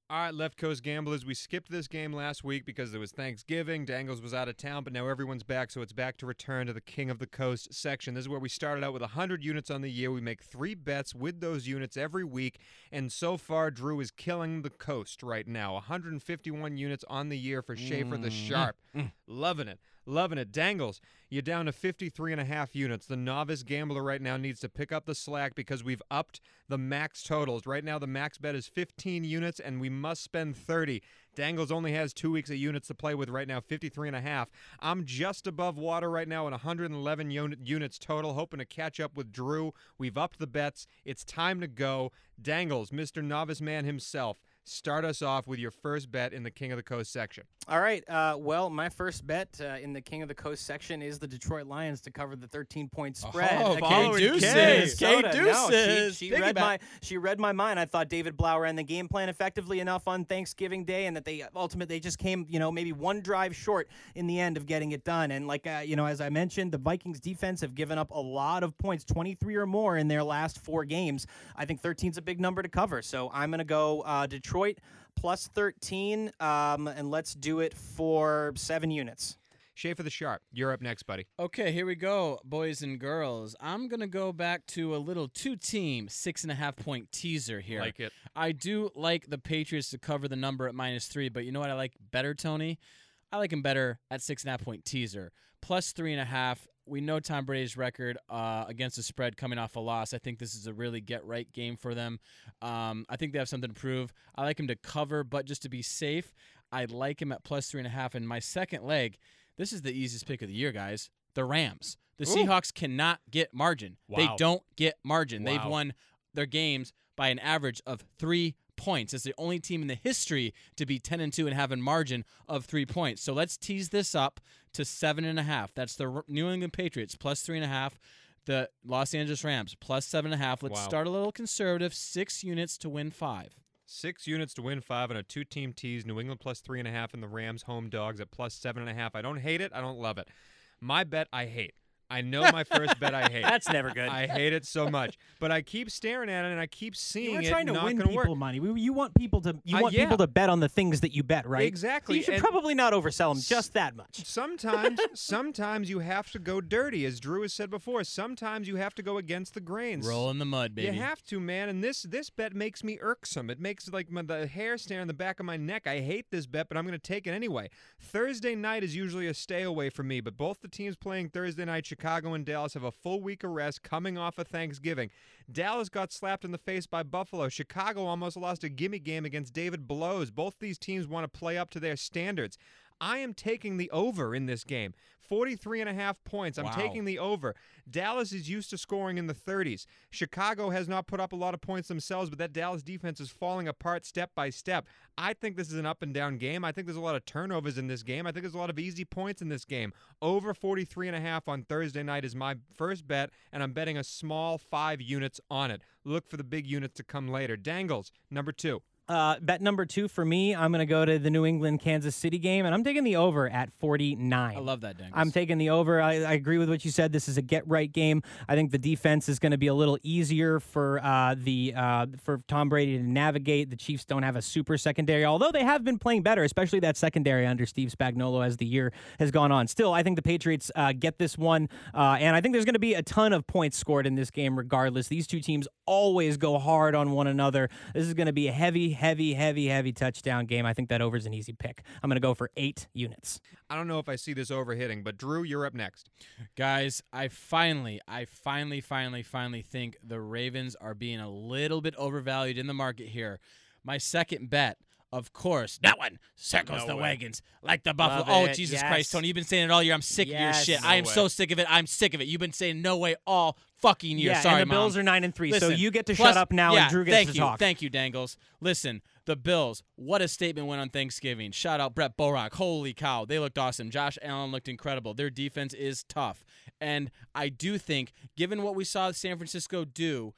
All right, Left Coast Gamblers, we skipped this game last week because it was Thanksgiving. Dangles was out of town, but now everyone's back, so it's back to return to the King of the Coast section. This is where we started out with 100 units on the year. We make three bets with those units every week, and so far, Drew is killing the coast right now. 151 units on the year for Schaefer the mm. Sharp. Mm. Loving it. Loving it. Dangles, you're down to 53 and a half units. The novice gambler right now needs to pick up the slack because we've upped the max totals. Right now, the max bet is 15 units, and we must spend 30. Dangles only has two weeks of units to play with right now, 53 and a half. I'm just above water right now at 111 unit, units total, hoping to catch up with Drew. We've upped the bets. It's time to go. Dangles, Mr. Novice Man himself, start us off with your first bet in the King of the Coast section. All right. Uh, well, my first bet uh, in the King of the Coast section is the Detroit Lions to cover the 13 point spread. Oh, against following Minnesota. Deuces. Kay No, she- Deuces. she, read my she read my mind. I thought David Blau ran the game plan effectively enough on Thanksgiving Day, and that they ultimately they just came, you know, maybe one drive short in the end of getting it done. And like uh, you know, as I mentioned, the Vikings defense have given up a lot of points, 23 or more in their last four games. I think 13 is a big number to cover, so I'm going to go uh, Detroit plus 13, um, and let's do it for seven units. Schaefer the Sharp, you're up next, buddy. Okay, here we go, boys and girls. I'm gonna go back to a little two-team six and a half point teaser here. Like it. I do like the Patriots to cover the number at minus three, but you know what I like better, Tony? I like him better at six and a half point teaser. Plus three and a half. We know Tom Brady's record uh, against the spread coming off a loss. I think this is a really get right game for them. Um, I think they have something to prove. I like him to cover, but just to be safe, I like him at plus three and a half. And my second leg, this is the easiest pick of the year, guys. The Rams. The Ooh. Seahawks cannot get margin. They don't get margin. They've won their games by an average of three points. It's the only team in the history to be 10 and 2 and have a margin of three points. So let's tease this up to seven and a half. That's the New England Patriots plus three and a half. The Los Angeles Rams plus seven and a half. Let's Wow. start a little conservative. Six units to win five. Six units to win five on a two team tease. New England plus three and a half and the Rams home dogs at plus seven and a half. I don't hate it. I don't love it. My bet I hate. I know my first bet I hate. That's never good. I hate it so much. But I keep staring at it and I keep seeing you were it trying to not win gonna people work. money. We- You want people to you Uh, want yeah. people to bet on the things that you bet, right? Exactly. You should and probably not oversell them just that much. sometimes sometimes you have to go dirty, as Drew has said before. Sometimes you have to go against the grains. Roll in the mud, baby. You have to, man. And this this bet makes me irksome. It makes like my, the hair stand on the back of my neck. I hate this bet, but I'm going to take it anyway. Thursday night is usually a stay away for me, but both the teams playing Thursday night, Chicago and Dallas, have a full week of rest coming off of Thanksgiving. Dallas got slapped in the face by Buffalo. Chicago almost lost a gimme game against David Blows. Both these teams want to play up to their standards. I am taking the over in this game. 43 and a half points. I'm Wow. taking the over. Dallas is used to scoring in the 30s. Chicago has not put up a lot of points themselves, but that Dallas defense is falling apart step by step. I think this is an up and down game. I think there's a lot of turnovers in this game. I think there's a lot of easy points in this game. Over 43 and a half on Thursday night is my first bet, and I'm betting a small 5 units on it. Look for the big units to come later. Dangles, number 2. Uh, bet number two for me, I'm going to go to the New England Kansas City game, and I'm taking the over at 49. I love that, Dangles. I'm taking the over. I, I agree with what you said. This is a get right game. I think the defense is going to be a little easier for uh, the uh, for Tom Brady to navigate. The Chiefs don't have a super secondary, although they have been playing better, especially that secondary under Steve Spagnuolo as the year has gone on. Still, I think the Patriots uh, get this one, uh, and I think there's going to be a ton of points scored in this game. Regardless, these two teams always go hard on one another. This is going to be a heavy, heavy, heavy, heavy touchdown game. I think that over is an easy pick. I'm going to go for eight units. I don't know if I see this over hitting, but Drew, you're up next. Guys, I finally, I finally, finally, finally think the Ravens are being a little bit overvalued in the market here. My second bet, of course, that one circles No the way. wagons like the Buffalo. Love Oh, it. Jesus Yes. Christ, Tony, you've been saying it all year. I'm sick of your shit. No I am way. so sick of it. I'm sick of it. You've been saying no way all fucking year. Yeah, Sorry, and the Bills are nine and three, so you get to plus- shut up now, yeah, and Drew gets thank to you, talk. Thank you, Dangles. Listen, the Bills. What a statement went on Thanksgiving. Shout out Brett Borak. Holy cow, they looked awesome. Josh Allen looked incredible. Their defense is tough, and I do think, given what we saw San Francisco do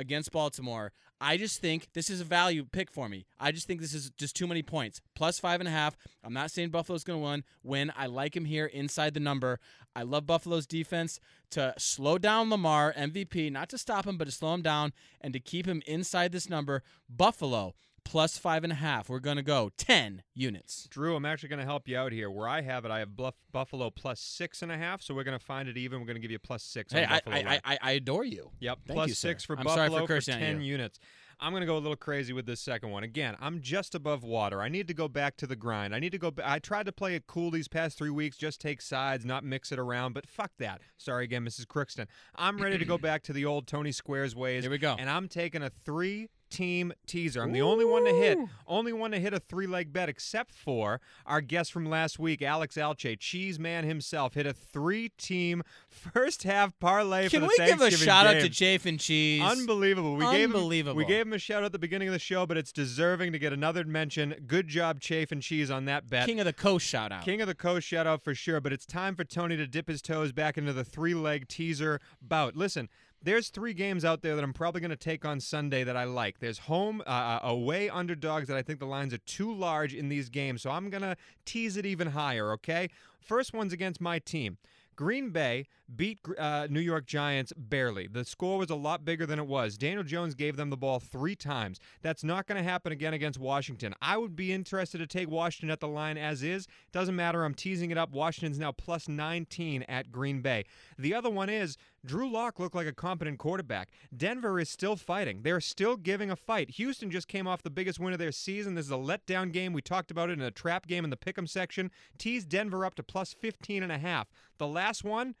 against Baltimore. I just think this is a value pick for me. I just think this is just too many points. Plus five and a half. I'm not saying Buffalo's going to win. Win. I like him here inside the number. I love Buffalo's defense to slow down Lamar MVP, not to stop him, but to slow him down and to keep him inside this number. Buffalo plus five and a half. We're going to go 10 units. Drew, I'm actually going to help you out here. Where I have it, I have Bluff, Buffalo plus six and a half, so we're going to find it even. We're going to give you plus six. Hey, on I, Buffalo I. I, I adore you. Yep, plus you, six for I'm Buffalo sorry for ten you. units. I'm gonna go a little crazy with this second one. Again, I'm just above water. I need to go back to the grind. I need to go. I tried to play it cool these past three weeks, just take sides, not mix it around. But fuck that. Sorry again, Mrs. Crookston. I'm ready to go back to the old Tony Squares ways. Here we go. And I'm taking a three team teaser. I'm the only one to hit, only one to hit a three leg bet, except for our guest from last week, Alex Alche, Cheese Man himself, hit a three team first half parlay Can for the we give a shout out to Chafe and Cheese? Unbelievable. We Gave him, Unbelievable. we gave him a shout out at the beginning of the show, but it's deserving to get another mention. Good job, Chafe and Cheese, on that bet. King of the Coast shout out. King of the Coast shout out for sure, but it's time for Tony to dip his toes back into the three leg teaser bout. Listen, there's three games out there that I'm probably going to take on Sunday that I like. There's home, uh, away underdogs that I think the lines are too large in these games, so I'm going to tease it even higher, okay? First one's against my team. Green Bay beat uh, New York Giants barely. The score was a lot bigger than it was. Daniel Jones gave them the ball three times. That's not going to happen again against Washington. I would be interested to take Washington at the line as is. Doesn't matter. I'm teasing it up. Washington's now plus 19 at Green Bay. The other one is Drew Lock looked like a competent quarterback. Denver is still fighting. They're still giving a fight. Houston just came off the biggest win of their season. This is a letdown game. We talked about it in a trap game in the pick'em section. Tease Denver up to plus 15 and a half. The last one,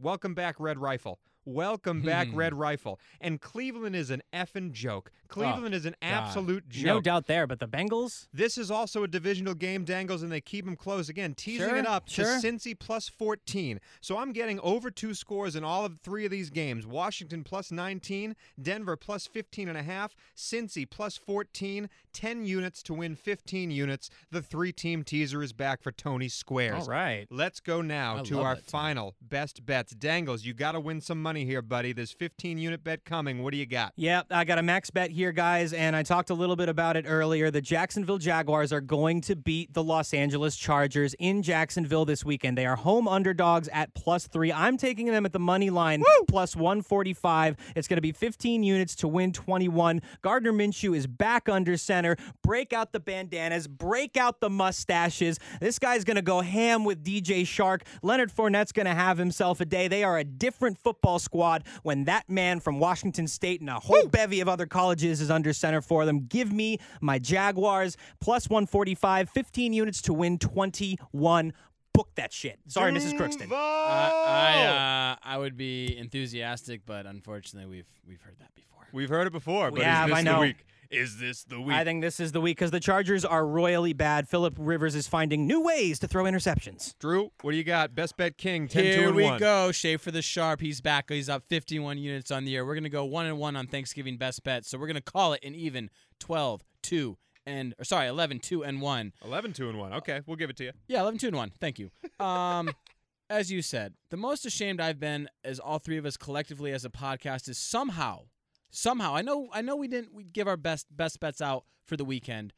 welcome back Red Rifle. Welcome back Hmm. Red Rifle. And Cleveland is an effing joke. Cleveland is an absolute joke. No doubt there, but the Bengals. This is also a divisional game, Dangles, and they keep them close. Again, teasing Sure, it up sure. to Cincy plus 14. So I'm getting over two scores in all of three of these games. Washington plus 19, Denver plus 15 and a half, Cincy plus 14, 10 units to win 15 units. The three-team teaser is back for Tony Squares. All right. Let's go now I to love our that, final best bets. Dangles, you got to win some money here, buddy. There's 15 unit bet coming. What do you got? Yeah, I got a max bet here, guys, and I talked a little bit about it earlier. The Jacksonville Jaguars are going to beat the Los Angeles Chargers in Jacksonville this weekend. They are home underdogs at plus three. I'm taking them at the money line plus 145. It's going to be 15 units to win 21. Gardner Minshew is back under center. Break out the bandanas, break out the mustaches. This guy's going to go ham with DJ Chark. Leonard Fournette's going to have himself a day. They are a different football squad when that man from Washington State and a whole bevy of other colleges is under center for them. Give me my Jaguars plus 145, 15 units to win 21. Book that shit. Sorry, Mrs. Crookston. I, I, uh, I would be enthusiastic, but unfortunately, we've we've heard that before. We've heard it before, but Yeah, is this I the know. week? Is this the week? I think this is the week because the Chargers are royally bad. Philip Rivers is finding new ways to throw interceptions. Drew, what do you got? Best bet king, 10 2 Here and we 1. go. Schaefer the sharp. He's back. He's up 51 units on the year. We're gonna go one and one on Thanksgiving best bets. So we're gonna call it an even 12, 2, and or sorry, 11, 2, and one. 11 2 and 1. Okay, we'll give it to you. Yeah, 11, 2, and 1. Thank you. Um, as you said, the most ashamed I've been as all three of us collectively as a podcast is somehow, somehow, I know I know we didn't we give our best best bets out for the weekend.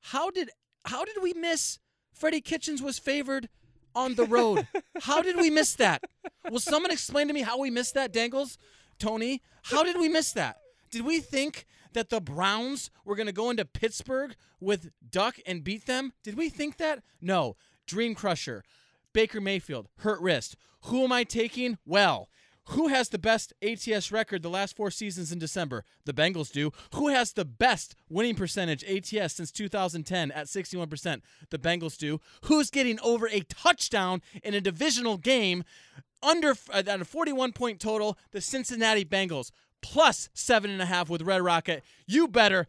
How did how did we miss Freddie Kitchens was favored on the road? how did we miss that? Will someone explain to me how we missed that, Dangles? Tony, how did we miss that? Did we think that the Browns were going to go into Pittsburgh with Duck and beat them? Did we think that? No. Dream Crusher, Baker Mayfield, hurt wrist. Who am I taking? Well, who has the best ATS record the last four seasons in December? The Bengals do. Who has the best winning percentage ATS since 2010 at 61%? The Bengals do. Who's getting over a touchdown in a divisional game under uh, at a 41 point total? The Cincinnati Bengals plus seven and a half with Red Rocket. You better.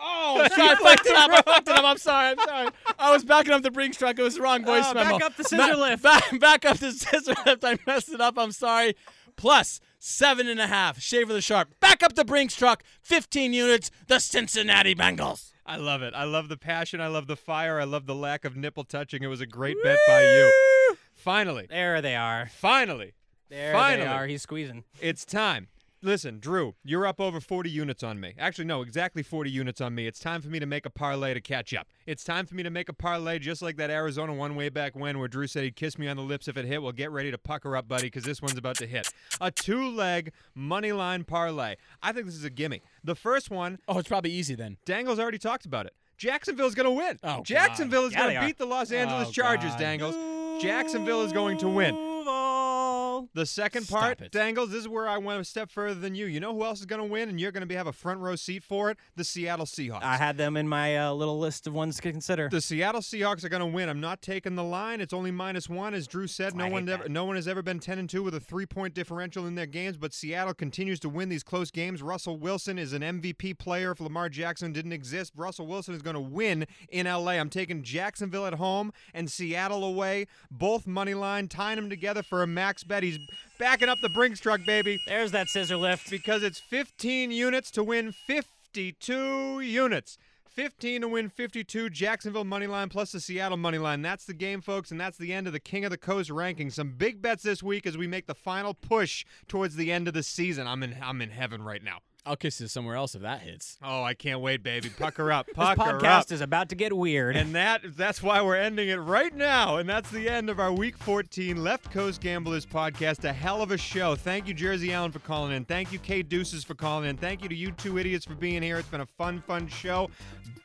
Oh, sorry, I fucked it up. I fucked it up. I'm sorry. I'm sorry. I was backing up the Brinks truck. It was the wrong oh, voice Oh, memo. back up the scissor Ba- lift. Back, back up the scissor lift. I messed it up. I'm sorry. Plus seven and a half. Schaefer the sharp. Back up the Brinks truck. 15 units. The Cincinnati Bengals. I love it. I love the passion. I love the fire. I love the lack of nipple touching. It was a great bet by you. Finally, There they are. finally, There Finally. they are. He's squeezing. it's time. Listen, Drew, you're up over 40 units on me. Actually, no, exactly 40 units on me. It's time for me to make a parlay to catch up. It's time for me to make a parlay just like that Arizona one way back when where Drew said he'd kiss me on the lips if it hit. Well, get ready to pucker up, buddy, because this one's about to hit. A two leg money line parlay. I think this is a gimme. The first one, Oh, it's probably easy then. Dangles already talked about it. Jacksonville's going to win. Oh, Jacksonville is Yeah, going to beat the Los oh, Angeles Oh, Chargers, God. Dangles. Jacksonville is going to win. The second Stop part, it. Dangles, this is where I went a step further than you. You know who else is going to win, and you're going to be have a front row seat for it? The Seattle Seahawks. I had them in my uh, little list of ones to consider. the Seattle Seahawks are going to win. I'm not taking the line. It's only minus one, as Drew said. No I one ever, no one has ever been 10 and two with a three point differential in their games. But Seattle continues to win these close games. Russell Wilson is an MVP player. If Lamar Jackson didn't exist, Russell Wilson is going to win in LA. I'm taking Jacksonville at home and Seattle away. Both money line, tying them together for a max bet. He's backing up the Brinks truck, baby There's that scissor lift. because it's 15 units to win 52 units. 15 to win 52 Jacksonville money line plus the Seattle money line. That's the game, folks, and that's the end of the King of the Coast ranking. Some big bets this week as we make the final push towards the end of the season. I'm in I'm in heaven right now. I'll kiss you somewhere else if that hits. Oh, I can't wait, baby. Pucker up. This Pucker podcast up. is about to get weird. And that that's why we're ending it right now. And that's the end of our week 14 Left Coast Gamblers podcast. A hell of a show. Thank you, Jersey Allen, for calling in. Thank you, KDeuces, for calling in. Thank you to you two idiots for being here. It's been a fun, fun show.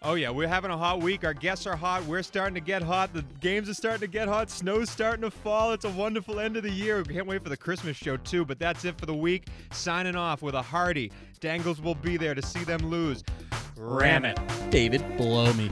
Oh, yeah, we're having a hot week. Our guests are hot. We're starting to get hot. The games are starting to get hot. Snow's starting to fall. It's a wonderful end of the year. We can't wait for the Christmas show, too. But that's it for the week. Signing off with a hearty. Dangles will be there to see them lose. Ram it. David, blow me.